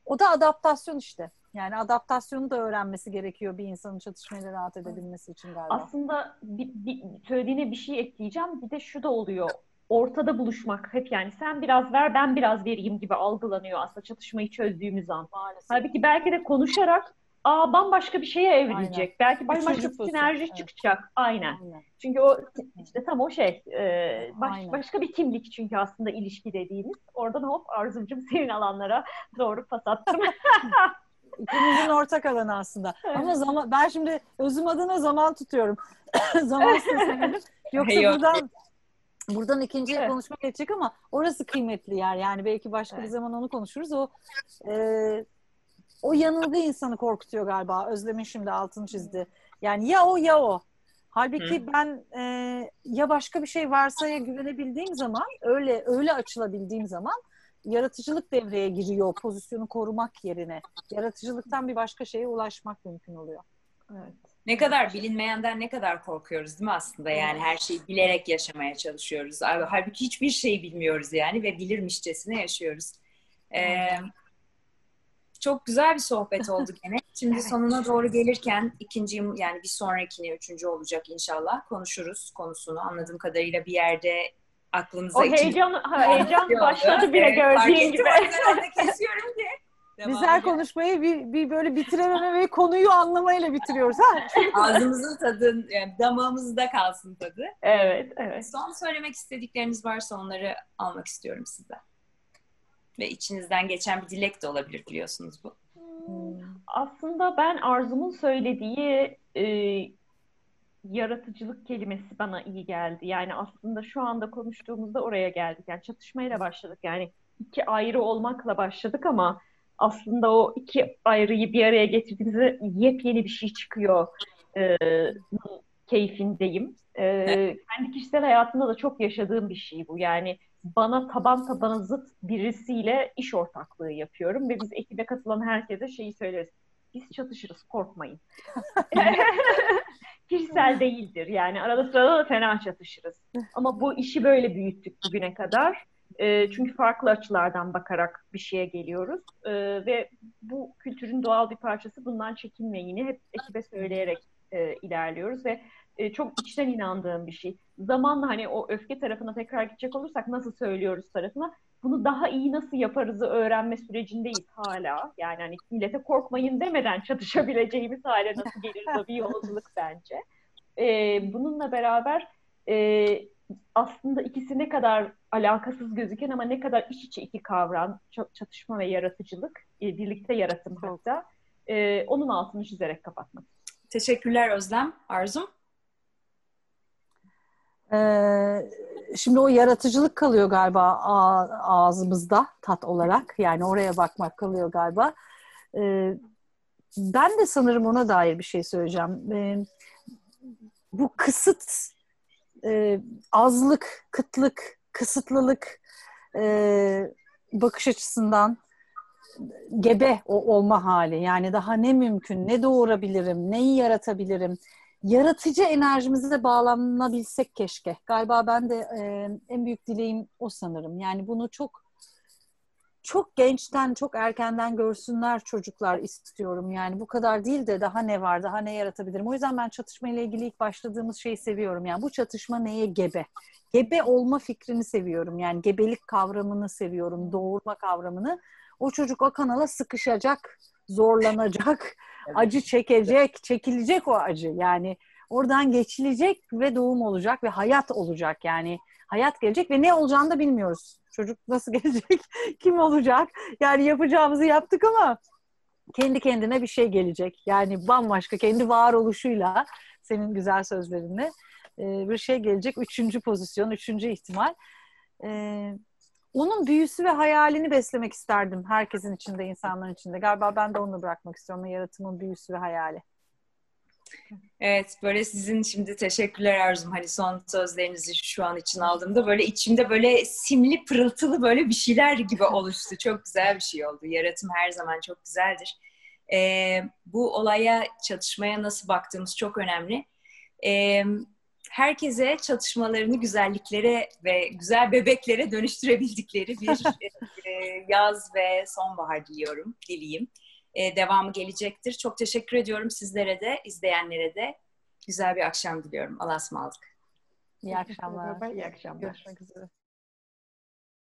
o da adaptasyon işte. Yani adaptasyonu da öğrenmesi gerekiyor bir insanın çatışmayla rahat edebilmesi için galiba. Aslında bir, bir, söylediğine bir şey ekleyeceğim. Bir de şu da oluyor. Ortada buluşmak hep yani sen biraz ver ben biraz vereyim gibi algılanıyor aslında çatışmayı çözdüğümüz an. Maalesef. Halbuki belki de konuşarak aa bambaşka bir şeye evrilecek. Belki bambaşka bir sinerji evet. çıkacak. Aynen. Aynen. Çünkü o işte tam o şey e, baş- Aynen. başka bir kimlik çünkü aslında ilişki dediğimiz. Oradan hop Arzucuğum senin alanlara doğru pas attım. İkimizin ortak alanı aslında. Evet. Ama zaman ben şimdi özüm adına zaman tutuyorum. zaman istesemedim. Yoksa Yok. buradan buradan ikinciye Evet. konuşmak geçecek ama orası kıymetli yer. Yani belki başka bir Evet. zaman onu konuşuruz. O e, o yanılgı insanı korkutuyor galiba. Özlem'in şimdi altını çizdi. Yani ya o ya o. Halbuki ben e, ya başka bir şey varsa ya güvenebildiğim zaman öyle öyle açılabildiğim zaman yaratıcılık devreye giriyor pozisyonu korumak yerine. Yaratıcılıktan bir başka şeye ulaşmak mümkün oluyor. evet. Ne kadar bilinmeyenden ne kadar korkuyoruz değil mi aslında yani her şeyi bilerek yaşamaya çalışıyoruz. Halbuki hiçbir şeyi bilmiyoruz yani ve bilirmişçesine yaşıyoruz. Ee, çok güzel bir sohbet oldu gene. Şimdi sonuna doğru gelirken ikinci yani bir sonrakine üçüncü olacak inşallah konuşuruz konusunu. Anladığım kadarıyla bir yerde aklınıza O heyecan, ha, heyecan başladı bile Evet, gördüğün gibi. Kesiyorum ki. Devam Güzel edelim. konuşmayı bir, bir böyle bitirememe ve konuyu anlamayla bitiriyoruz. Ha? Ağzımızın tadı, yani damağımızda kalsın tadı. Evet, evet. Son söylemek istedikleriniz varsa onları almak istiyorum sizden. Ve içinizden geçen bir dilek de olabilir biliyorsunuz bu. Aslında ben Arzu'nun söylediği e, yaratıcılık kelimesi bana iyi geldi. Yani aslında şu anda konuştuğumuzda oraya geldik. Yani çatışmayla başladık. Yani iki ayrı olmakla başladık ama aslında o iki ayrıyı bir araya getirdiğimizde yepyeni bir şey çıkıyor. E, keyfindeyim. E, kendi kişisel hayatımda da çok yaşadığım bir şey bu. Yani bana taban tabana zıt birisiyle iş ortaklığı yapıyorum ve biz ekibe katılan herkese şeyi söyleriz. Biz çatışırız, korkmayın. Kişisel değildir. Yani arada sırada da fena çatışırız. Ama bu işi böyle büyüttük bugüne kadar. E, çünkü farklı açılardan bakarak bir şeye geliyoruz. E, ve bu kültürün doğal bir parçası. Bundan çekinmeyini hep ekibe söyleyerek e, ilerliyoruz ve e, çok içten inandığım bir şey. Zamanla hani o öfke tarafına tekrar gidecek olursak nasıl söylüyoruz tarafına bunu daha iyi nasıl yaparızı öğrenme sürecindeyiz hala. Yani hani millete korkmayın demeden çatışabileceğimiz hale nasıl geliriz o bir yolculuk bence. E, bununla beraber e, aslında ikisi ne kadar alakasız gözüken ama ne kadar iç içe iki kavram çatışma ve yaratıcılık e, birlikte yaratım hatta e, onun altını çizerek kapatmak. Teşekkürler Özlem. Arzum? Ee, şimdi o yaratıcılık kalıyor galiba ağzımızda tat olarak. Yani oraya bakmak kalıyor galiba. Ee, ben de sanırım ona dair bir şey söyleyeceğim. Ee, bu kısıt, e, azlık, kıtlık, kısıtlılık e, bakış açısından gebe olma hali. Yani daha ne mümkün, ne doğurabilirim, neyi yaratabilirim, yaratıcı enerjimize bağlanabilsek keşke. Galiba ben de e, en büyük dileğim o sanırım. Yani bunu çok çok gençten, çok erkenden görsünler çocuklar istiyorum. Yani bu kadar değil de daha ne var, daha ne yaratabilirim. O yüzden ben çatışma ile ilgili ilk başladığımız şeyi seviyorum. Yani bu çatışma neye gebe? Gebe olma fikrini seviyorum. Yani gebelik kavramını seviyorum, doğurma kavramını. O çocuk o kanala sıkışacak, zorlanacak, evet. acı çekecek, çekilecek o acı. Yani oradan geçilecek ve doğum olacak ve hayat olacak. Yani hayat gelecek ve ne olacağını da bilmiyoruz. Çocuk nasıl gelecek, kim olacak? Yani yapacağımızı yaptık ama kendi kendine bir şey gelecek. Yani bambaşka kendi varoluşuyla senin güzel sözlerinle bir şey gelecek. Üçüncü pozisyon, üçüncü ihtimal. Onun büyüsü ve hayalini beslemek isterdim herkesin içinde, insanların içinde. Galiba ben de onu bırakmak istiyorum. Yaratımın büyüsü ve hayali. Evet böyle sizin şimdi teşekkürler Arzum hani son sözlerinizi şu an için aldığımda böyle içimde böyle simli pırıltılı böyle bir şeyler gibi oluştu. Çok güzel bir şey oldu. Yaratım her zaman çok güzeldir. Ee, bu olaya çatışmaya nasıl baktığımız çok önemli. Ee, herkese çatışmalarını güzelliklere ve güzel bebeklere dönüştürebildikleri bir e, yaz ve sonbahar diliyorum, dileyim e, devamı gelecektir. Çok teşekkür ediyorum sizlere de, izleyenlere de. Güzel bir akşam diliyorum. Allah'a ısmarladık. İyi akşamlar. İyi akşamlar. Görüşmek üzere.